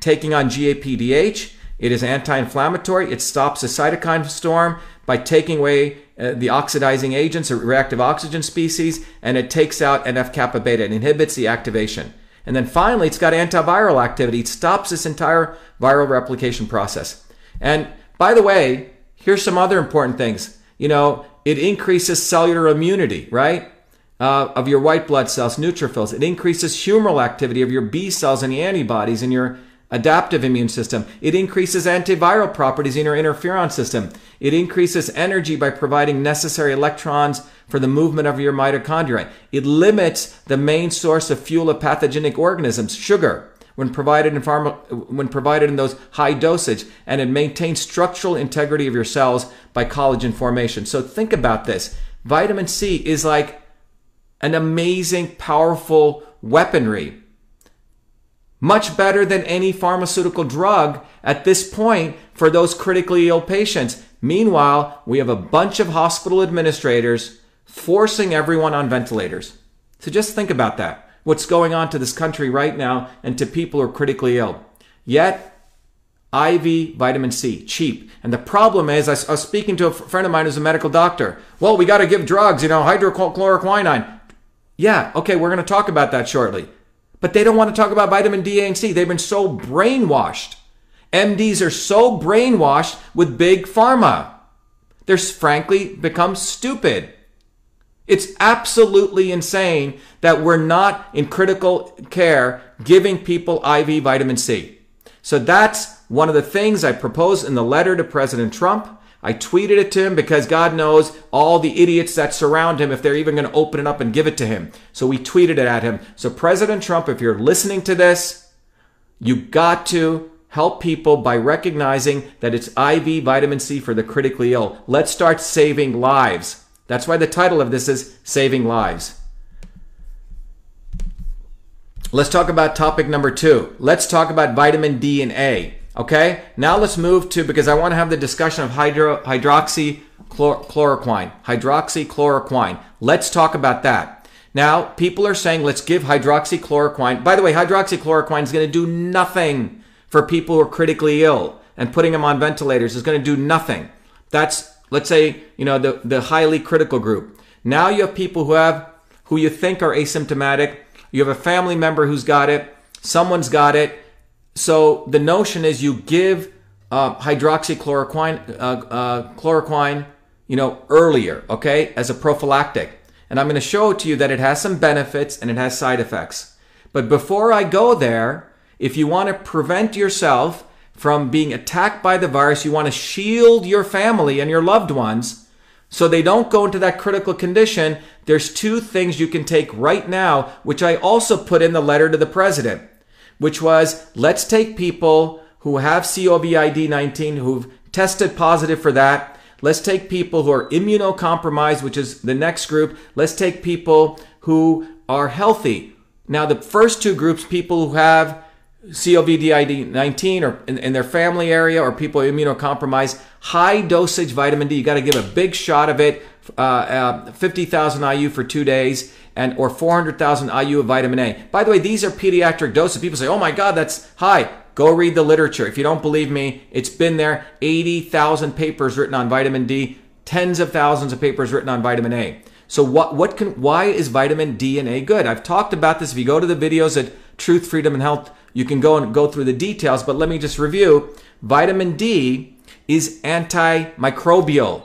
taking on GAPDH. It is anti-inflammatory. It stops the cytokine storm by taking away uh, the oxidizing agents or reactive oxygen species, and it takes out NF kappa beta. It inhibits the activation. And then finally, it's got antiviral activity. It stops this entire viral replication process. And by the way, here's some other important things. You know, it increases cellular immunity, right? Uh, of your white blood cells, neutrophils. It increases humoral activity of your B cells and the antibodies in your adaptive immune system. It increases antiviral properties in your interferon system. It increases energy by providing necessary electrons for the movement of your mitochondria. It limits the main source of fuel of pathogenic organisms, sugar, when provided in pharma, when provided in those high dosage, and it maintains structural integrity of your cells by collagen formation. So think about this. Vitamin C is like an amazing, powerful weaponry much better than any pharmaceutical drug at this point for those critically ill patients. Meanwhile, we have a bunch of hospital administrators forcing everyone on ventilators. So just think about that. What's going on to this country right now and to people who are critically ill. Yet, IV vitamin C, cheap. And the problem is, I was speaking to a friend of mine who's a medical doctor. Well, we got to give drugs, you know, hydrochloroquine. Yeah, okay, we're going to talk about that shortly but they don't want to talk about vitamin D, A, and C. They've been so brainwashed. MDs are so brainwashed with big pharma. They're frankly become stupid. It's absolutely insane that we're not in critical care giving people IV vitamin C. So that's one of the things I proposed in the letter to President Trump. I tweeted it to him because God knows all the idiots that surround him if they're even going to open it up and give it to him. So we tweeted it at him. So President Trump, if you're listening to this, you got to help people by recognizing that it's IV vitamin C for the critically ill. Let's start saving lives. That's why the title of this is Saving Lives. Let's talk about topic number two. Let's talk about vitamin D and A. Okay, now let's move to because I want to have the discussion of hydro, hydroxychloroquine. Hydroxychloroquine. Let's talk about that. Now, people are saying let's give hydroxychloroquine. By the way, hydroxychloroquine is going to do nothing for people who are critically ill, and putting them on ventilators is going to do nothing. That's let's say you know the the highly critical group. Now you have people who have who you think are asymptomatic. You have a family member who's got it. Someone's got it so the notion is you give uh, hydroxychloroquine, uh, uh, chloroquine, you know, earlier, okay, as a prophylactic. And I'm going to show to you that it has some benefits and it has side effects. But before I go there, if you want to prevent yourself from being attacked by the virus, you want to shield your family and your loved ones so they don't go into that critical condition. There's two things you can take right now, which I also put in the letter to the president which was let's take people who have COVID 19, who've tested positive for that. Let's take people who are immunocompromised, which is the next group. Let's take people who are healthy. Now, the first two groups, people who have COVID 19 or in, in, their family area or people immunocompromised, high dosage vitamin D. You got to give a big shot of it, uh, uh, 50,000 IU for two days and or 400,000 IU of vitamin A. By the way, these are pediatric doses. People say, "Oh my God, that's high." Go read the literature. If you don't believe me, it's been there. 80,000 papers written on vitamin D, tens of thousands of papers written on vitamin A. So what what can why is vitamin D and A good? I've talked about this. If you go to the videos at Truth, Freedom and Health, you can go and go through the details, but let me just review. Vitamin D is antimicrobial.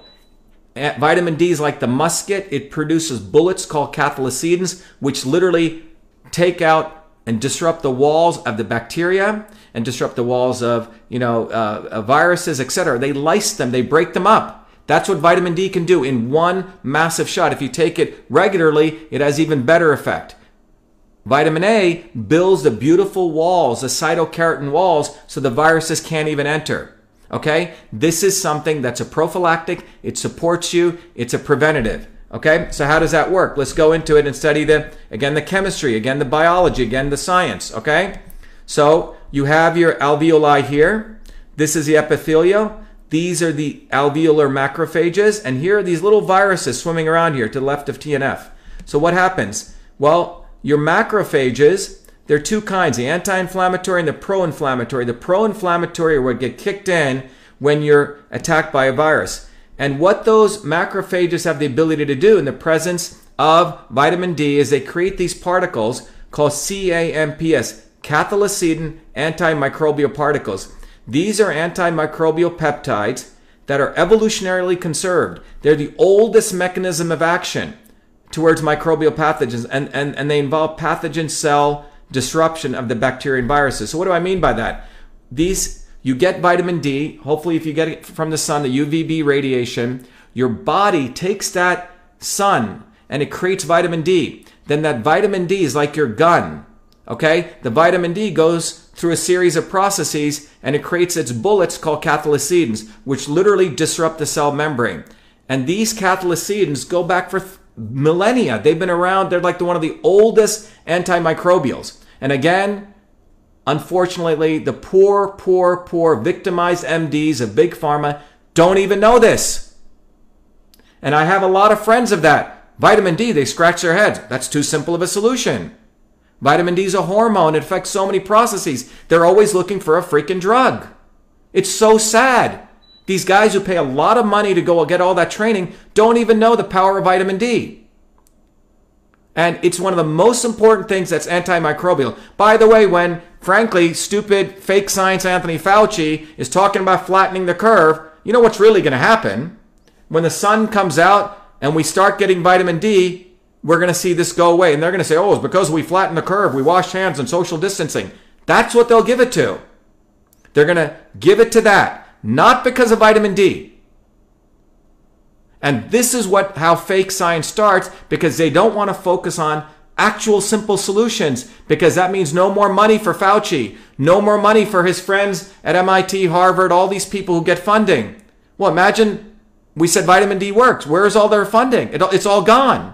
Vitamin D is like the musket. It produces bullets called cathelicidins, which literally take out and disrupt the walls of the bacteria and disrupt the walls of, you know, uh, uh viruses, etc. They lyse them. They break them up. That's what vitamin D can do in one massive shot. If you take it regularly, it has even better effect. Vitamin A builds the beautiful walls, the cytokeratin walls, so the viruses can't even enter. Okay? This is something that's a prophylactic, it supports you, it's a preventative. Okay? So how does that work? Let's go into it and study the again the chemistry, again the biology, again the science, okay? So, you have your alveoli here. This is the epithelial. These are the alveolar macrophages and here are these little viruses swimming around here to the left of TNF. So what happens? Well, your macrophages there are two kinds, the anti-inflammatory and the pro-inflammatory. The pro-inflammatory are what get kicked in when you're attacked by a virus. And what those macrophages have the ability to do in the presence of vitamin D is they create these particles called CAMPS, cathelicidin antimicrobial particles. These are antimicrobial peptides that are evolutionarily conserved. They're the oldest mechanism of action towards microbial pathogens, and, and, and they involve pathogen cell disruption of the bacteria and viruses. So, what do I mean by that? These you get vitamin D. Hopefully, if you get it from the sun, the UVB radiation, your body takes that sun and it creates vitamin D. Then that vitamin D is like your gun. Okay? The vitamin D goes through a series of processes and it creates its bullets called cathelicidins, which literally disrupt the cell membrane. And these cathelicidins go back for millennia. They've been around. They're like the, one of the oldest antimicrobials. And again, unfortunately, the poor, poor, poor victimized MDs of big pharma don't even know this. And I have a lot of friends of that. Vitamin D, they scratch their heads. That's too simple of a solution. Vitamin D is a hormone. It affects so many processes. They're always looking for a freaking drug. It's so sad. These guys who pay a lot of money to go get all that training don't even know the power of vitamin D. And it's one of the most important things that's antimicrobial. By the way, when, frankly, stupid fake science Anthony Fauci is talking about flattening the curve, you know what's really going to happen? When the sun comes out and we start getting vitamin D, we're going to see this go away. And they're going to say, oh, it's because we flattened the curve, we washed hands and social distancing. That's what they'll give it to. They're going to give it to that, not because of vitamin D. And this is what how fake science starts because they don't want to focus on actual simple solutions because that means no more money for Fauci, no more money for his friends at MIT, Harvard, all these people who get funding. Well, imagine we said vitamin D works. Where's all their funding? It, it's all gone.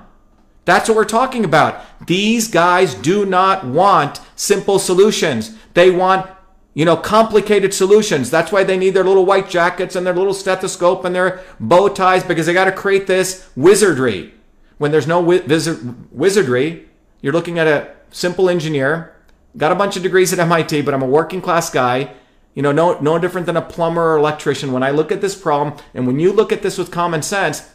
That's what we're talking about. These guys do not want simple solutions. They want, you know, complicated solutions. That's why they need their little white jackets and their little stethoscope and their bow ties because they got to create this wizardry. When there's no wizardry, you're looking at a simple engineer, got a bunch of degrees at MIT, but I'm a working class guy you know, no, no different than a plumber or electrician. When I look at this problem, and when you look at this with common sense,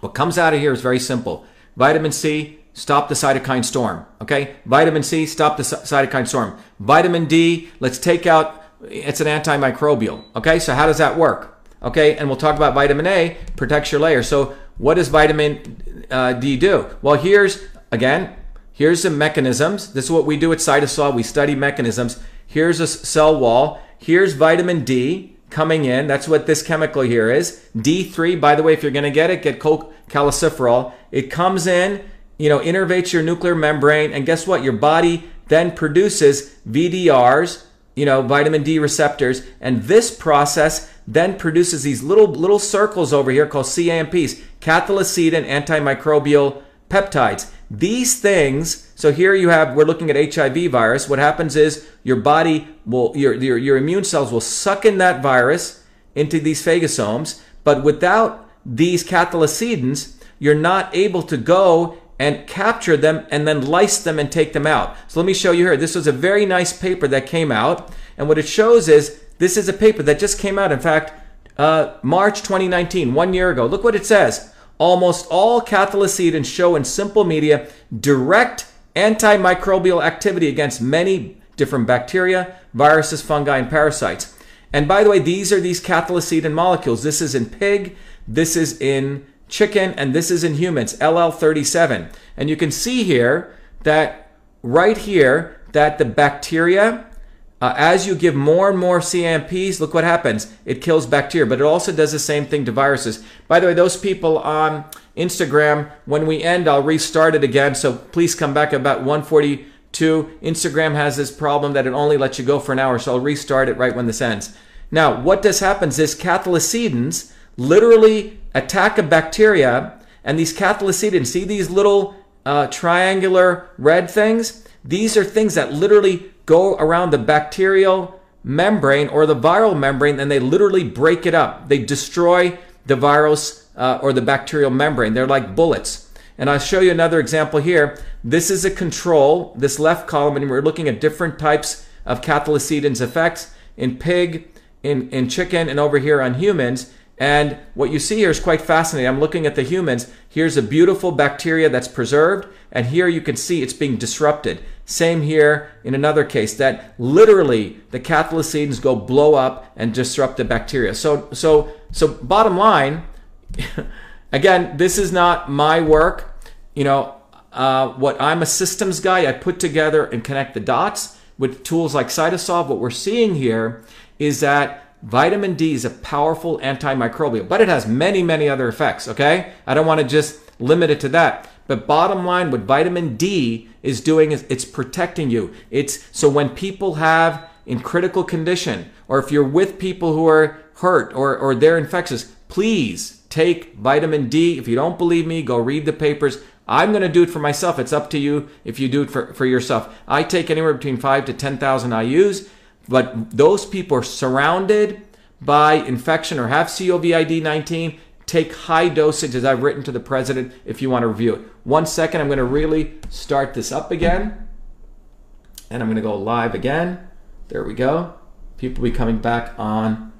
what comes out of here is very simple. Vitamin C, stop the cytokine storm. Okay? Vitamin C, stop the cytokine storm. Vitamin D, let's take out, it's an antimicrobial. Okay? So how does that work? Okay? And we'll talk about vitamin A, protects your layer. So what does vitamin uh, D do? Well, here's, again, here's some mechanisms. This is what we do at Cytosolve. We study mechanisms. Here's a cell wall. Here's vitamin D coming in. That's what this chemical here is. D3, by the way, if you're going to get it, get cholecalciferol. It comes in, you know, innervates your nuclear membrane, and guess what? Your body then produces VDRs, you know, vitamin D receptors, and this process then produces these little little circles over here called CAMPs, cathelicidin antimicrobial peptides. These things, so here you have, we're looking at HIV virus. What happens is your body will, your, your, your immune cells will suck in that virus into these phagosomes, but without these cathelicidins, you're not able to go and capture them and then lyse them and take them out. So let me show you here. This was a very nice paper that came out. And what it shows is this is a paper that just came out, in fact, uh, March 2019, one year ago. Look what it says. Almost all cathelicidins show in simple media direct antimicrobial activity against many different bacteria, viruses, fungi, and parasites. And by the way, these are these cathelicidin molecules. This is in pig, this is in chicken, and this is in humans, LL37. And you can see here that right here that the bacteria uh, as you give more and more CAMPs, look what happens. It kills bacteria, but it also does the same thing to viruses. By the way, those people on Instagram, when we end, I'll restart it again. So please come back about 142. Instagram has this problem that it only lets you go for an hour, so I'll restart it right when this ends. Now, what does happens is cathelicidins literally attack a bacteria, and these cathelicidins, see these little uh, triangular red things? These are things that literally go around the bacterial membrane or the viral membrane and they literally break it up. They destroy the virus uh, or the bacterial membrane. They're like bullets. And I'll show you another example here. This is a control, this left column, and we're looking at different types of cathelicidins effects in pig, in, in chicken, and over here on humans. And what you see here is quite fascinating. I'm looking at the humans. Here's a beautiful bacteria that's preserved, and here you can see it's being disrupted. Same here in another case that literally the cathelicidins go blow up and disrupt the bacteria. So so so bottom line, *laughs* again, this is not my work. You know, uh, what I'm a systems guy. I put together and connect the dots with tools like Cytosolve. What we're seeing here is that vitamin D is a powerful antimicrobial, but it has many many other effects. Okay, I don't want to just limit it to that. But bottom line, what vitamin D is doing is it's protecting you. It's so when people have in critical condition, or if you're with people who are hurt or, or they're infectious, please take vitamin D. If you don't believe me, go read the papers. I'm going to do it for myself. It's up to you if you do it for, for yourself. I take anywhere between five to 10,000 IUs, but those people are surrounded by infection or have COVID 19 take high dosage as I've written to the president if you want to review it. One second, I'm going to really start this up again. And I'm going to go live again. There we go. People will be coming back on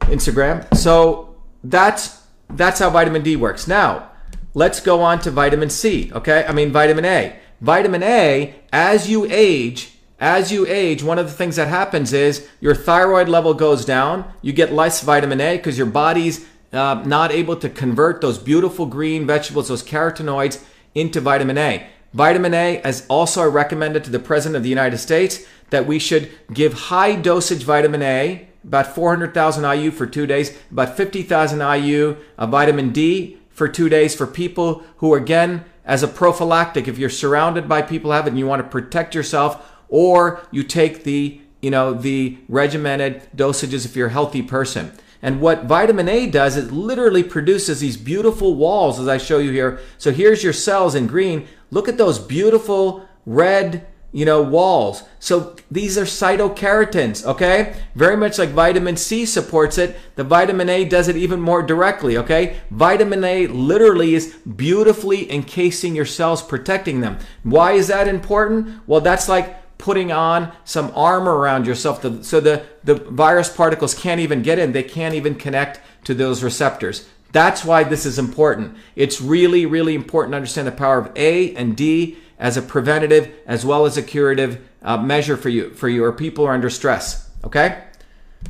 Instagram. So that's that's how vitamin D works. Now, let's go on to vitamin C, okay? I mean vitamin A. Vitamin A, as you age, as you age, one of the things that happens is your thyroid level goes down. You get less vitamin A because your body's uh, not able to convert those beautiful green vegetables, those carotenoids, into vitamin A. Vitamin A is also recommended to the President of the United States that we should give high dosage vitamin A, about 400,000 IU for two days, about 50,000 IU of vitamin D for two days for people who, again, as a prophylactic, if you're surrounded by people who have it and you want to protect yourself, or you take the, you know, the regimented dosages if you're a healthy person. And what vitamin A does, it literally produces these beautiful walls, as I show you here. So here's your cells in green. Look at those beautiful red, you know, walls. So these are cytokeratins, okay? Very much like vitamin C supports it, the vitamin A does it even more directly, okay? Vitamin A literally is beautifully encasing your cells, protecting them. Why is that important? Well, that's like putting on some armor around yourself to, so the, the virus particles can't even get in. They can't even connect to those receptors. That's why this is important. It's really, really important to understand the power of A and D as a preventative as well as a curative uh, measure for you, for your people who are under stress. Okay?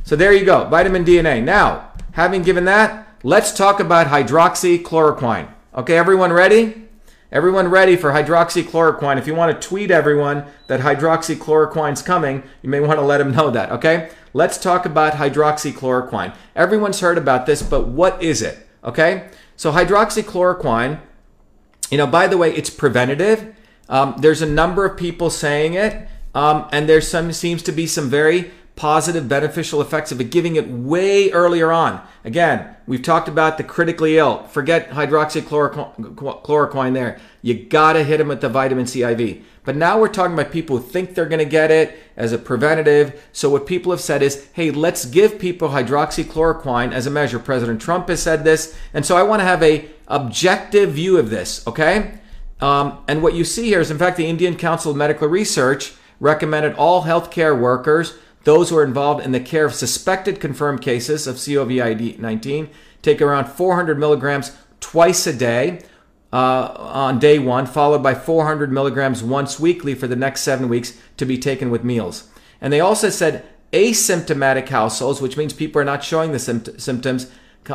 So there you go, vitamin D and A. Now, having given that, let's talk about hydroxychloroquine. Okay, everyone ready? Everyone ready for hydroxychloroquine. If you want to tweet everyone that hydroxychloroquine's coming, you may want to let them know that, okay? Let's talk about hydroxychloroquine. Everyone's heard about this, but what is it? Okay? So hydroxychloroquine, you know, by the way, it's preventative. Um, there's a number of people saying it, um, and there's some seems to be some very positive beneficial effects of it, giving it way earlier on. Again, we've talked about the critically ill. Forget hydroxychloroquine there. You gotta hit them with the vitamin C IV. But now we're talking about people who think they're gonna get it as a preventative. So what people have said is, hey, let's give people hydroxychloroquine as a measure. President Trump has said this. And so I wanna have a objective view of this, okay? Um, and what you see here is, in fact, the Indian Council of Medical Research recommended all healthcare workers those who are involved in the care of suspected confirmed cases of COVID 19 take around 400 milligrams twice a day uh, on day one, followed by 400 milligrams once weekly for the next seven weeks to be taken with meals. And they also said asymptomatic households, which means people are not showing the symptoms, uh,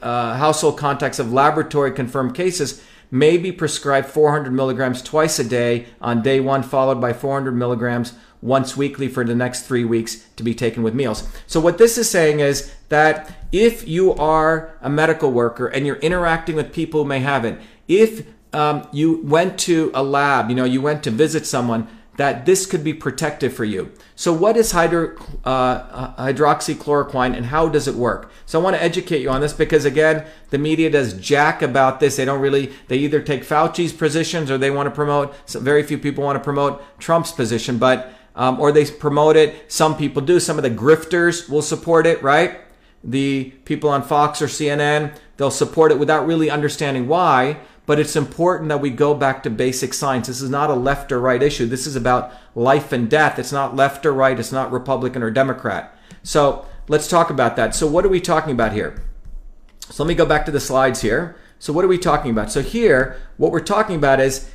uh, household contacts of laboratory confirmed cases may be prescribed 400 milligrams twice a day on day one, followed by 400 milligrams once weekly for the next three weeks to be taken with meals. So, what this is saying is that if you are a medical worker and you're interacting with people who may have it, if um, you went to a lab, you know, you went to visit someone, that this could be protective for you. So, what is hydro, uh, hydroxychloroquine and how does it work? So, I want to educate you on this because, again, the media does jack about this. They don't really, they either take Fauci's positions or they want to promote, so very few people want to promote Trump's position. But um, or they promote it. Some people do. Some of the grifters will support it, right? The people on Fox or CNN, they'll support it without really understanding why. But it's important that we go back to basic science. This is not a left or right issue. This is about life and death. It's not left or right. It's not Republican or Democrat. So let's talk about that. So, what are we talking about here? So, let me go back to the slides here. So, what are we talking about? So, here, what we're talking about is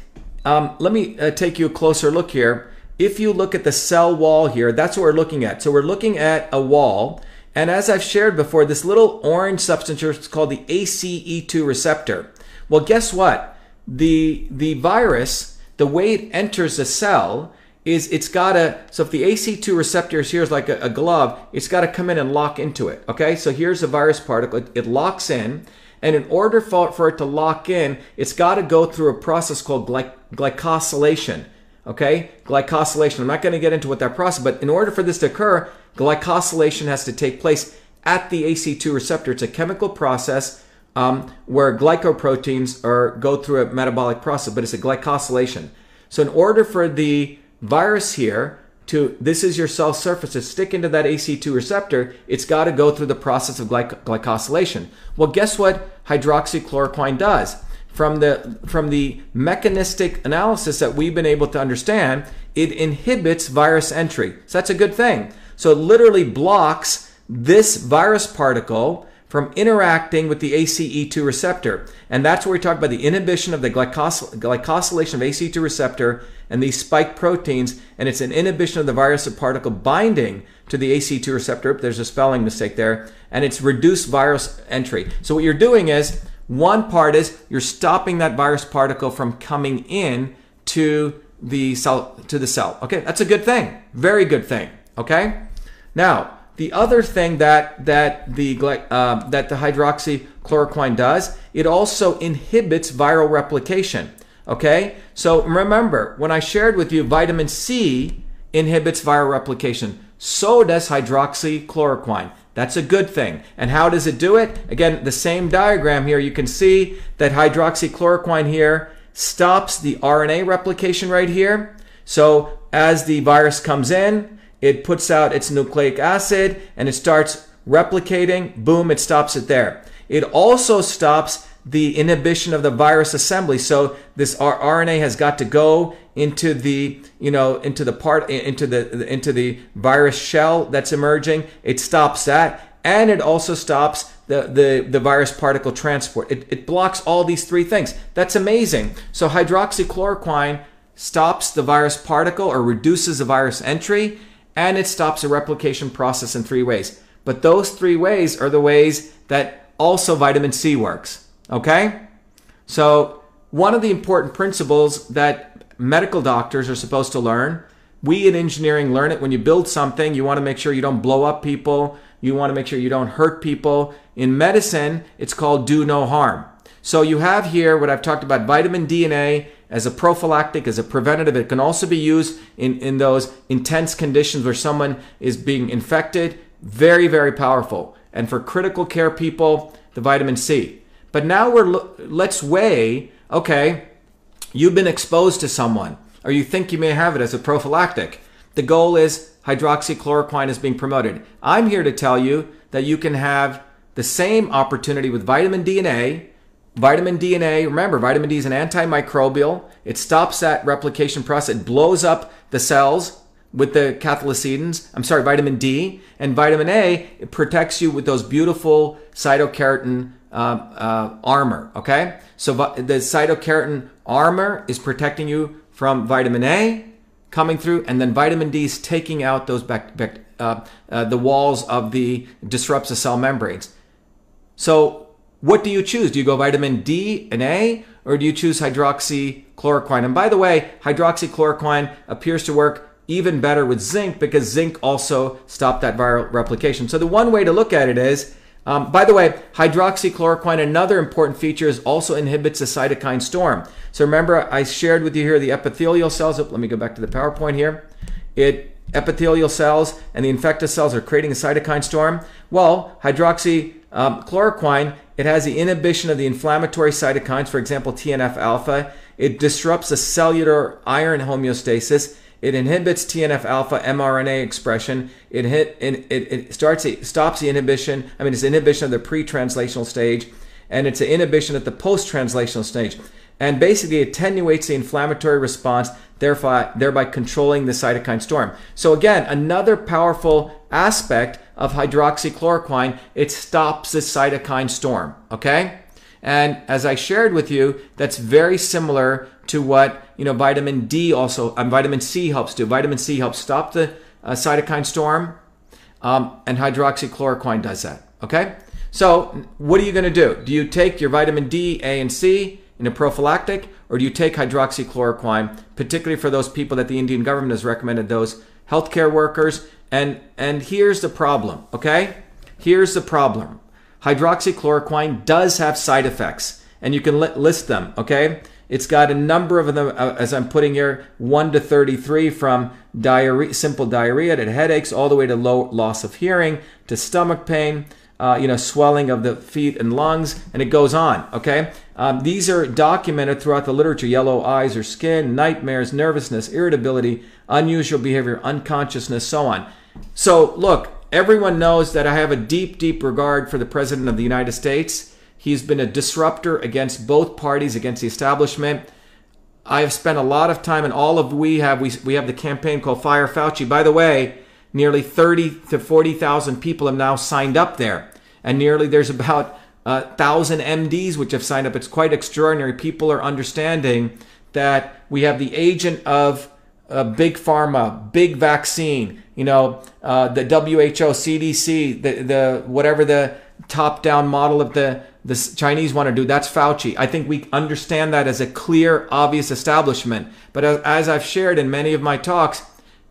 um, let me uh, take you a closer look here. If you look at the cell wall here, that's what we're looking at. So we're looking at a wall. And as I've shared before, this little orange substance here is called the ACE2 receptor. Well, guess what? The, the virus, the way it enters the cell is it's got to, so if the ACE2 receptor is here is like a, a glove, it's got to come in and lock into it. Okay, so here's a virus particle, it, it locks in. And in order for, for it to lock in, it's got to go through a process called gly- glycosylation. Okay, glycosylation. I'm not going to get into what that process, but in order for this to occur, glycosylation has to take place at the ACE2 receptor. It's a chemical process um, where glycoproteins are go through a metabolic process, but it's a glycosylation. So in order for the virus here to this is your cell surface to stick into that ACE2 receptor, it's got to go through the process of glyc- glycosylation. Well, guess what hydroxychloroquine does? From the from the mechanistic analysis that we've been able to understand, it inhibits virus entry. So that's a good thing. So it literally blocks this virus particle from interacting with the ACE2 receptor. And that's where we talk about the inhibition of the glycos- glycosylation of ACE2 receptor and these spike proteins, and it's an inhibition of the virus particle binding to the ACE2 receptor. There's a spelling mistake there, and it's reduced virus entry. So what you're doing is one part is you're stopping that virus particle from coming in to the cell to the cell. Okay, that's a good thing. Very good thing. Okay? Now, the other thing that that the uh, that the hydroxychloroquine does, it also inhibits viral replication. Okay, so remember when I shared with you vitamin C inhibits viral replication. So does hydroxychloroquine. That's a good thing. And how does it do it? Again, the same diagram here. You can see that hydroxychloroquine here stops the RNA replication right here. So as the virus comes in, it puts out its nucleic acid and it starts replicating. Boom, it stops it there. It also stops the inhibition of the virus assembly. So this RNA has got to go into the you know into the part into the into the virus shell that's emerging. It stops that, and it also stops the the, the virus particle transport. It, it blocks all these three things. That's amazing. So hydroxychloroquine stops the virus particle or reduces the virus entry and it stops a replication process in three ways. But those three ways are the ways that also vitamin C works. Okay? So, one of the important principles that medical doctors are supposed to learn, we in engineering learn it when you build something, you want to make sure you don't blow up people, you want to make sure you don't hurt people. In medicine, it's called do no harm. So, you have here what I've talked about vitamin D and A as a prophylactic, as a preventative. It can also be used in, in those intense conditions where someone is being infected. Very, very powerful. And for critical care people, the vitamin C. But now we're let's weigh, okay, you've been exposed to someone or you think you may have it as a prophylactic. The goal is hydroxychloroquine is being promoted. I'm here to tell you that you can have the same opportunity with vitamin D and A Vitamin D and A, remember, vitamin D is an antimicrobial. It stops that replication process. It blows up the cells with the cathelicidins. I'm sorry, vitamin D. And vitamin A, it protects you with those beautiful cytokeratin uh, uh, armor, okay? So the cytokeratin armor is protecting you from vitamin A coming through, and then vitamin D is taking out those back, uh, uh the walls of the disrupts the cell membranes. So what do you choose? Do you go vitamin D and A, or do you choose hydroxychloroquine? And by the way, hydroxychloroquine appears to work even better with zinc because zinc also stopped that viral replication. So the one way to look at it is, um, by the way, hydroxychloroquine, another important feature is also inhibits the cytokine storm. So remember, I shared with you here the epithelial cells. Let me go back to the PowerPoint here. It epithelial cells and the infected cells are creating a cytokine storm. Well, hydroxychloroquine um, it has the inhibition of the inflammatory cytokines, for example, TNF alpha. It disrupts the cellular iron homeostasis. It inhibits TNF alpha mRNA expression. It, hit, it, it starts it stops the inhibition. I mean, it's inhibition of the pre-translational stage, and it's an inhibition at the post-translational stage. And basically attenuates the inflammatory response, thereby, thereby controlling the cytokine storm. So again, another powerful aspect of hydroxychloroquine, it stops the cytokine storm. Okay? And as I shared with you, that's very similar to what you know vitamin D also, um, vitamin C helps do. Vitamin C helps stop the uh, cytokine storm, um, and hydroxychloroquine does that. Okay, so what are you going to do? Do you take your vitamin D, A, and C in a prophylactic, or do you take hydroxychloroquine, particularly for those people that the Indian government has recommended, those healthcare workers? And and here's the problem. Okay, here's the problem. Hydroxychloroquine does have side effects, and you can li- list them. Okay. It's got a number of them, uh, as I'm putting here, 1 to 33, from diarrhea, simple diarrhea to headaches, all the way to low loss of hearing, to stomach pain, uh, you know, swelling of the feet and lungs, and it goes on. Okay, um, these are documented throughout the literature: yellow eyes or skin, nightmares, nervousness, irritability, unusual behavior, unconsciousness, so on. So, look, everyone knows that I have a deep, deep regard for the President of the United States. He's been a disruptor against both parties, against the establishment. I have spent a lot of time, and all of we have we, we have the campaign called Fire Fauci. By the way, nearly 30 to 40,000 people have now signed up there, and nearly there's about a thousand MDs which have signed up. It's quite extraordinary. People are understanding that we have the agent of uh, big pharma, big vaccine, you know, uh, the WHO, CDC, the, the whatever the top-down model of the the Chinese want to do. That's Fauci. I think we understand that as a clear, obvious establishment. But as I've shared in many of my talks,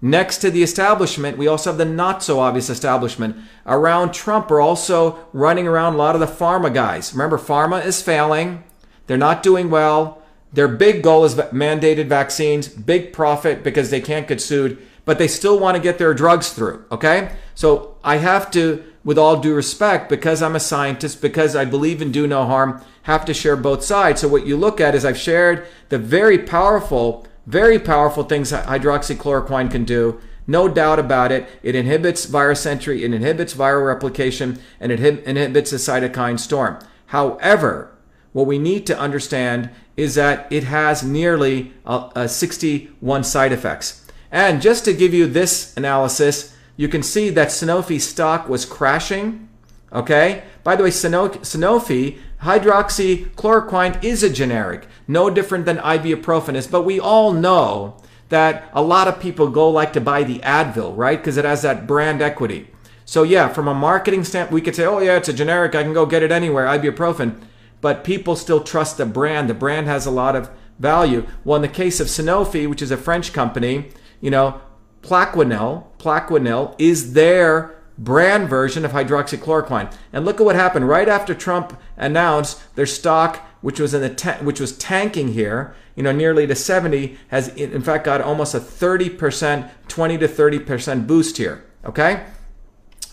next to the establishment, we also have the not so obvious establishment. Around Trump are also running around a lot of the pharma guys. Remember, pharma is failing. They're not doing well. Their big goal is mandated vaccines, big profit because they can't get sued, but they still want to get their drugs through. Okay? So I have to with all due respect, because I'm a scientist, because I believe in do no harm, have to share both sides. So what you look at is I've shared the very powerful, very powerful things hydroxychloroquine can do. No doubt about it. It inhibits virus entry, it inhibits viral replication, and it inhibits the cytokine storm. However, what we need to understand is that it has nearly uh, uh, 61 side effects. And just to give you this analysis, you can see that Sanofi stock was crashing. Okay. By the way, Sanofi hydroxychloroquine is a generic, no different than ibuprofen is. But we all know that a lot of people go like to buy the Advil, right? Because it has that brand equity. So yeah, from a marketing standpoint, we could say, oh yeah, it's a generic. I can go get it anywhere, ibuprofen. But people still trust the brand. The brand has a lot of value. Well, in the case of Sanofi, which is a French company, you know, Plaquenil, Plaquenil is their brand version of hydroxychloroquine. And look at what happened right after Trump announced their stock, which was in the ta- which was tanking here, you know, nearly to 70, has in fact got almost a 30%, 20 to 30% boost here. Okay.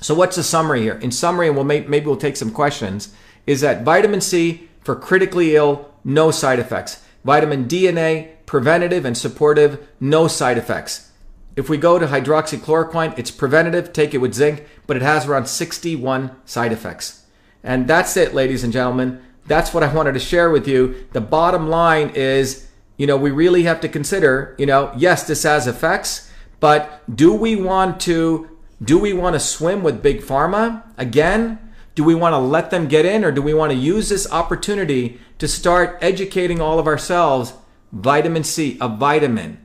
So what's the summary here? In summary, and we'll may- maybe we'll take some questions. Is that vitamin C for critically ill, no side effects. Vitamin D and A, preventative and supportive, no side effects. If we go to hydroxychloroquine, it's preventative, take it with zinc, but it has around 61 side effects. And that's it, ladies and gentlemen. That's what I wanted to share with you. The bottom line is, you know, we really have to consider, you know, yes, this has effects, but do we want to do we want to swim with big pharma again? Do we want to let them get in or do we want to use this opportunity to start educating all of ourselves vitamin C, a vitamin,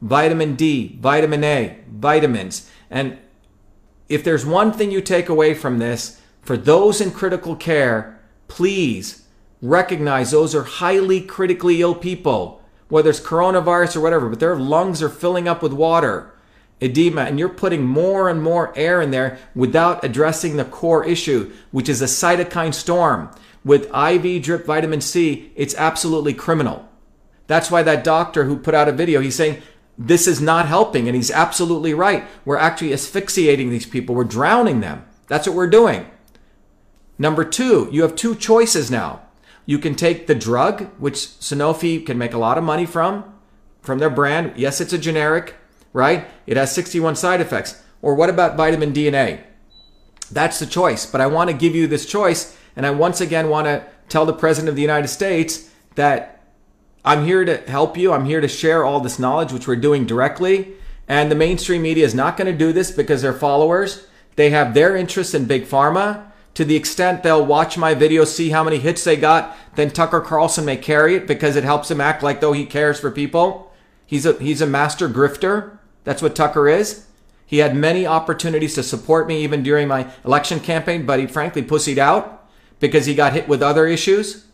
vitamin D, vitamin A, vitamins. And if there's one thing you take away from this, for those in critical care, please recognize those are highly critically ill people, whether it's coronavirus or whatever, but their lungs are filling up with water, edema, and you're putting more and more air in there without addressing the core issue, which is a cytokine storm. With IV drip vitamin C, it's absolutely criminal. That's why that doctor who put out a video, he's saying, this is not helping. And he's absolutely right. We're actually asphyxiating these people, we're drowning them. That's what we're doing. Number two, you have two choices now. You can take the drug, which Sanofi can make a lot of money from, from their brand. Yes, it's a generic, right? It has 61 side effects. Or what about vitamin D and A? That's the choice. But I want to give you this choice. And I once again want to tell the President of the United States that I'm here to help you. I'm here to share all this knowledge, which we're doing directly. And the mainstream media is not going to do this because they're followers. They have their interests in big pharma. to the extent they'll watch my video, see how many hits they got, then Tucker Carlson may carry it because it helps him act like though he cares for people. He's a he's a master grifter. That's what Tucker is. He had many opportunities to support me even during my election campaign, but he frankly pussied out because he got hit with other issues.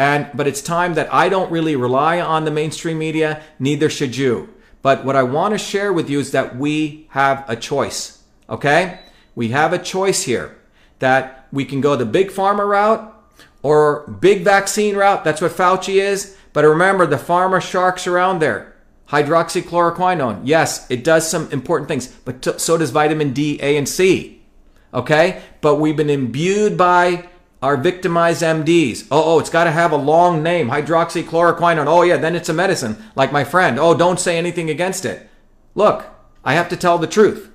And but it's time that I don't really rely on the mainstream media, neither should you. But what I want to share with you is that we have a choice. Okay? We have a choice here that we can go the big pharma route or big vaccine route. That's what Fauci is. But remember, the pharma sharks around there. Hydroxychloroquine. Yes, it does some important things, but so does vitamin D, A, and C. Okay? But we've been imbued by our victimized MDs. Oh, oh, it's got to have a long name, hydroxychloroquine. Oh, yeah, then it's a medicine, like my friend. Oh, don't say anything against it. Look, I have to tell the truth,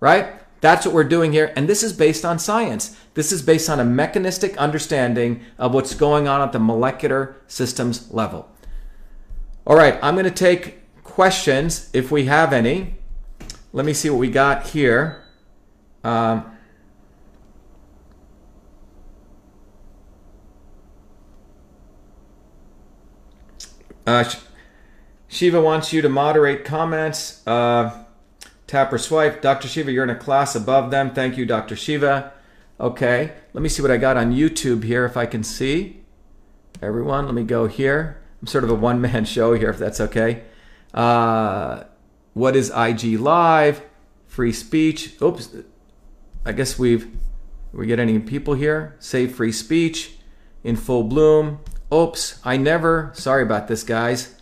right? That's what we're doing here. And this is based on science. This is based on a mechanistic understanding of what's going on at the molecular systems level. All right, I'm going to take questions if we have any. Let me see what we got here. Um, uh, Shiva wants you to moderate comments. Uh, Tap or swipe. Dr. Shiva, you're in a class above them. Thank you, Dr. Shiva. Okay, let me see what I got on YouTube here if I can see. Everyone, let me go here. I'm sort of a one man *laughs* show here if that's okay. Uh, what is IG Live? Free speech. Oops. I guess we've. We get any people here? Save free speech in full bloom. Oops, I never. Sorry about this, guys.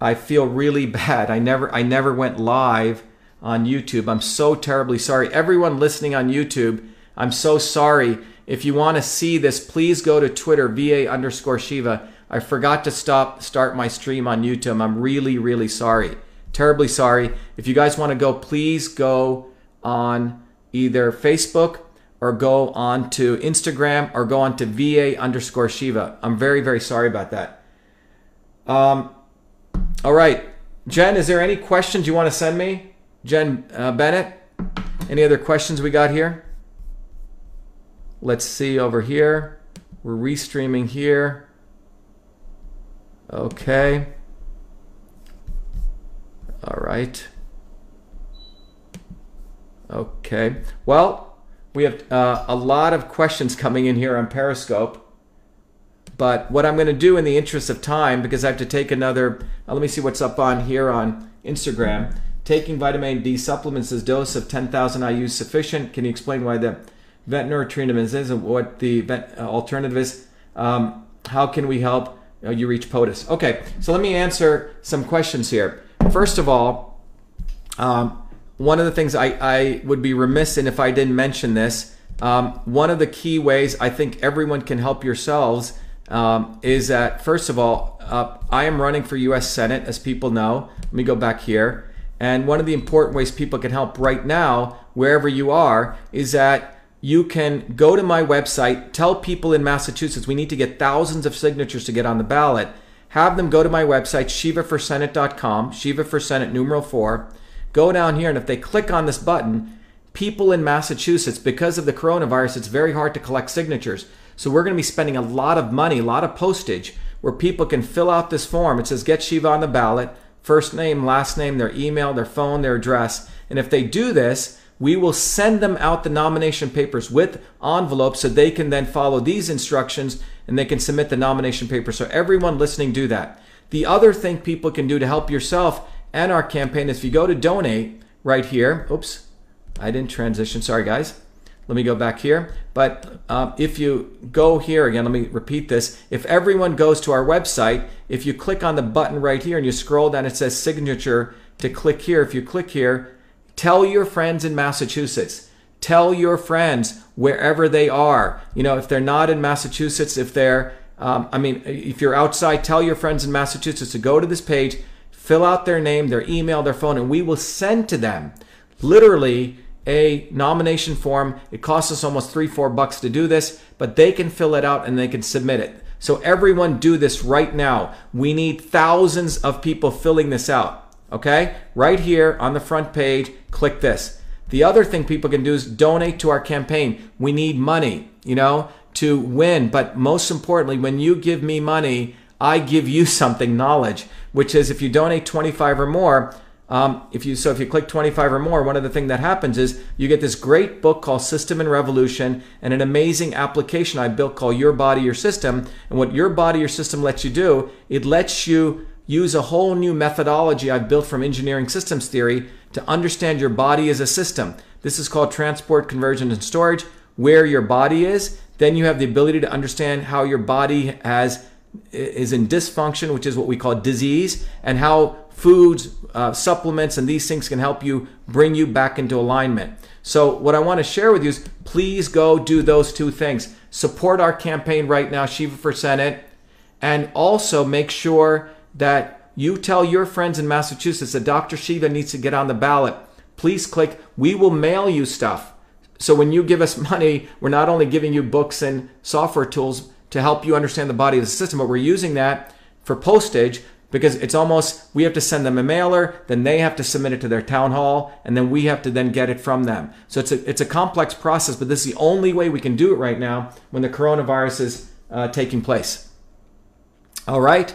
I feel really *laughs* bad. I never. I never went live on YouTube. I'm so terribly sorry. Everyone listening on YouTube, I'm so sorry. If you want to see this, please go to Twitter, VA underscore Shiva. I forgot to stop start my stream on YouTube. I'm really, really sorry. Terribly sorry. If you guys want to go, please go on either Facebook or go on to Instagram or go on to VA underscore Shiva. I'm very, very sorry about that. Um, all right. Jen, is there any questions you want to send me? Jen uh, Bennett, any other questions we got here? Let's see over here. We're restreaming here. Okay. All right. Okay. Well, we have uh, a lot of questions coming in here on Periscope. But what I'm going to do in the interest of time, because I have to take another, uh, let me see what's up on here on Instagram. Taking vitamin D supplements as dose of 10,000 IU sufficient. Can you explain why the ventilator treatment is and what the uh, alternative is? Um, how can we help uh, you reach POTUS? Okay, so let me answer some questions here. First of all, um, one of the things I, I would be remiss in if I didn't mention this. Um, one of the key ways I think everyone can help yourselves um, is that, first of all, uh, I am running for US Senate, as people know. Let me go back here. And one of the important ways people can help right now, wherever you are, is that you can go to my website, tell people in Massachusetts we need to get thousands of signatures to get on the ballot. Have them go to my website, shivaforsenate.com, Shiva for Senate numeral 4. Go down here, and if they click on this button, people in Massachusetts, because of the coronavirus, it's very hard to collect signatures. So we're going to be spending a lot of money, a lot of postage, where people can fill out this form. It says, Get Shiva on the ballot first name, last name, their email, their phone, their address. And if they do this, we will send them out the nomination papers with envelopes so they can then follow these instructions and they can submit the nomination paper. So everyone listening do that. The other thing people can do to help yourself and our campaign if you go to donate right here, oops, I didn't transition, sorry guys. Let me go back here. But um, if you go here again, let me repeat this. If everyone goes to our website, if you click on the button right here and you scroll down, it says signature to click here. If you click here, tell your friends in Massachusetts. Tell your friends wherever they are. You know, if they're not in Massachusetts, if they're, um, I mean, if you're outside, tell your friends in Massachusetts to go to this page, fill out their name, their email, their phone, and we will send to them literally a nomination form. It costs us almost three, four bucks to do this, but they can fill it out and they can submit it. So everyone do this right now. We need thousands of people filling this out. Okay? Right here on the front page, click this. The other thing people can do is donate to our campaign. We need money, you know, to win. But most importantly, when you give me money, I give you something knowledge, which is if you donate 25 or more, um, if you so if you click 25 or more, one of the things that happens is you get this great book called System and Revolution and an amazing application I built called Your Body Your System. And what Your Body Your System lets you do, it lets you use a whole new methodology I've built from engineering systems theory to understand your body as a system. This is called transport, conversion, and storage. Where your body is, then you have the ability to understand how your body has is in dysfunction, which is what we call disease, and how foods, uh, supplements, and these things can help you bring you back into alignment. So, what I want to share with you is please go do those two things. Support our campaign right now, Shiva for Senate, and also make sure that you tell your friends in Massachusetts that Dr. Shiva needs to get on the ballot. Please click, we will mail you stuff. So, when you give us *laughs* money, we're not only giving you books and software tools to help you understand the body of the system, but we're using that for postage because it's almost we have to send them a mailer then they have to submit it to their town hall and then we have to then get it from them. So it's a, it's a complex process but this is the only way we can do it right now when the coronavirus is uh, taking place. All right?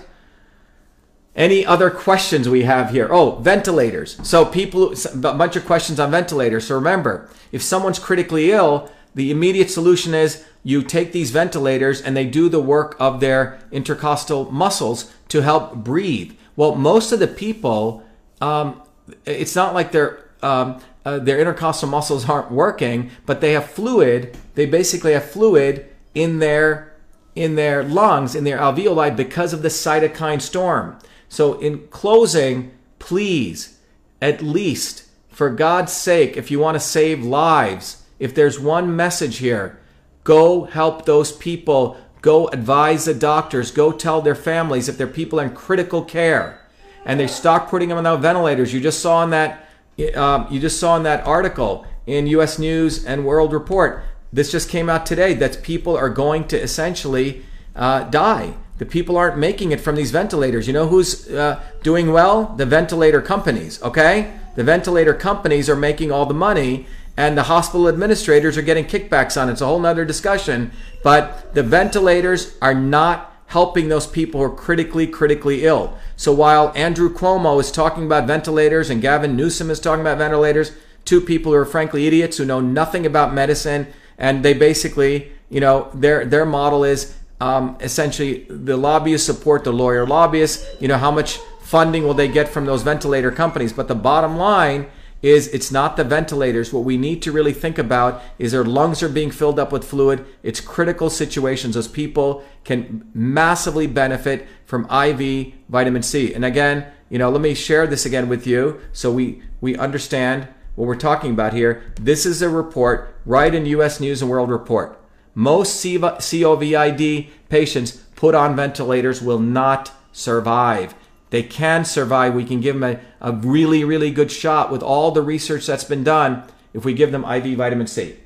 Any other questions we have here? Oh ventilators. So people a bunch of questions on ventilators. So remember if someone's critically ill the immediate solution is you take these ventilators and they do the work of their intercostal muscles to help breathe. Well, most of the people, um, it's not like their um, uh, their intercostal muscles aren't working, but they have fluid. They basically have fluid in their in their lungs, in their alveoli, because of the cytokine storm. So, in closing, please, at least for God's sake, if you want to save lives, if there's one message here, go help those people. Go advise the doctors. Go tell their families if their people are in critical care and they stop putting them on ventilators. You just saw in that um, you just saw in that article in U.S. News and World Report. This just came out today that people are going to essentially uh, die. The people aren't making it from these ventilators. You know who's uh, doing well? The ventilator companies. Okay, the ventilator companies are making all the money, and the hospital administrators are getting kickbacks on it. It's a whole nother discussion. But the ventilators are not helping those people who are critically, critically ill. So while Andrew Cuomo is talking about ventilators and Gavin Newsom is talking about ventilators, two people who are frankly idiots who know nothing about medicine, and they basically, you know, their their model is um, essentially the lobbyists support the lawyer lobbyists. You know, how much funding will they get from those ventilator companies? But the bottom line is it's not the ventilators. What we need to really think about is their lungs are being filled up with fluid. It's critical situations. Those people can massively benefit from IV vitamin C. And again, you know, let me share this again with you so we, we understand what we're talking about here. This is a report right in US News and World Report. Most COVID patients put on ventilators will not survive. They can survive. We can give them a, a really, really good shot with all the research that's been done if we give them IV vitamin C.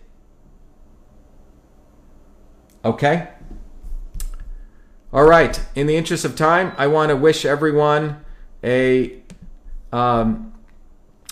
Okay? All right. In the interest of time, I want to wish everyone a, um,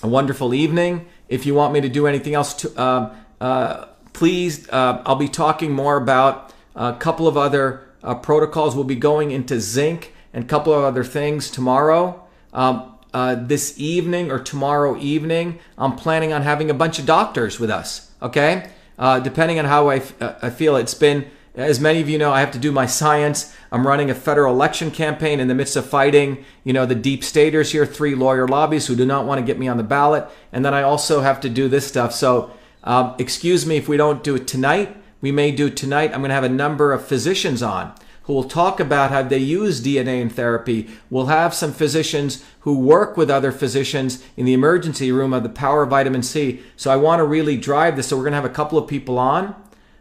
a wonderful evening. If you want me to do anything else, to, uh, uh, please, uh, I'll be talking more about a couple of other uh, protocols. We'll be going into zinc and a couple of other things tomorrow. Um, uh, this evening or tomorrow evening, I'm planning on having a bunch of doctors with us. Okay, uh, depending on how I, uh, I feel, it's been as many of you know, I have to do my science. I'm running a federal election campaign in the midst of fighting, you know, the deep staters here, three lawyer lobbies who do not want to get me on the ballot. And then I also have to do this stuff. So, um, excuse me if we don't do it tonight. We may do it tonight. I'm going to have a number of physicians on who will talk about how they use DNA in therapy. We'll have some physicians who work with other physicians in the emergency room of the power of vitamin C. So I want to really drive this. So we're going to have a couple of people on.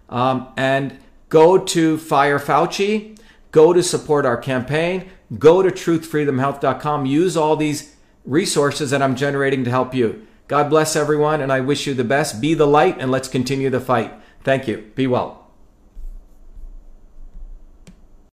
Um, and go to Fire Fauci, go to support our campaign, go to truthfreedomhealth.com. Use all these resources that I'm generating to help you. God bless everyone, and I wish you the best. Be the light, and let's continue the fight. Thank you. Be well.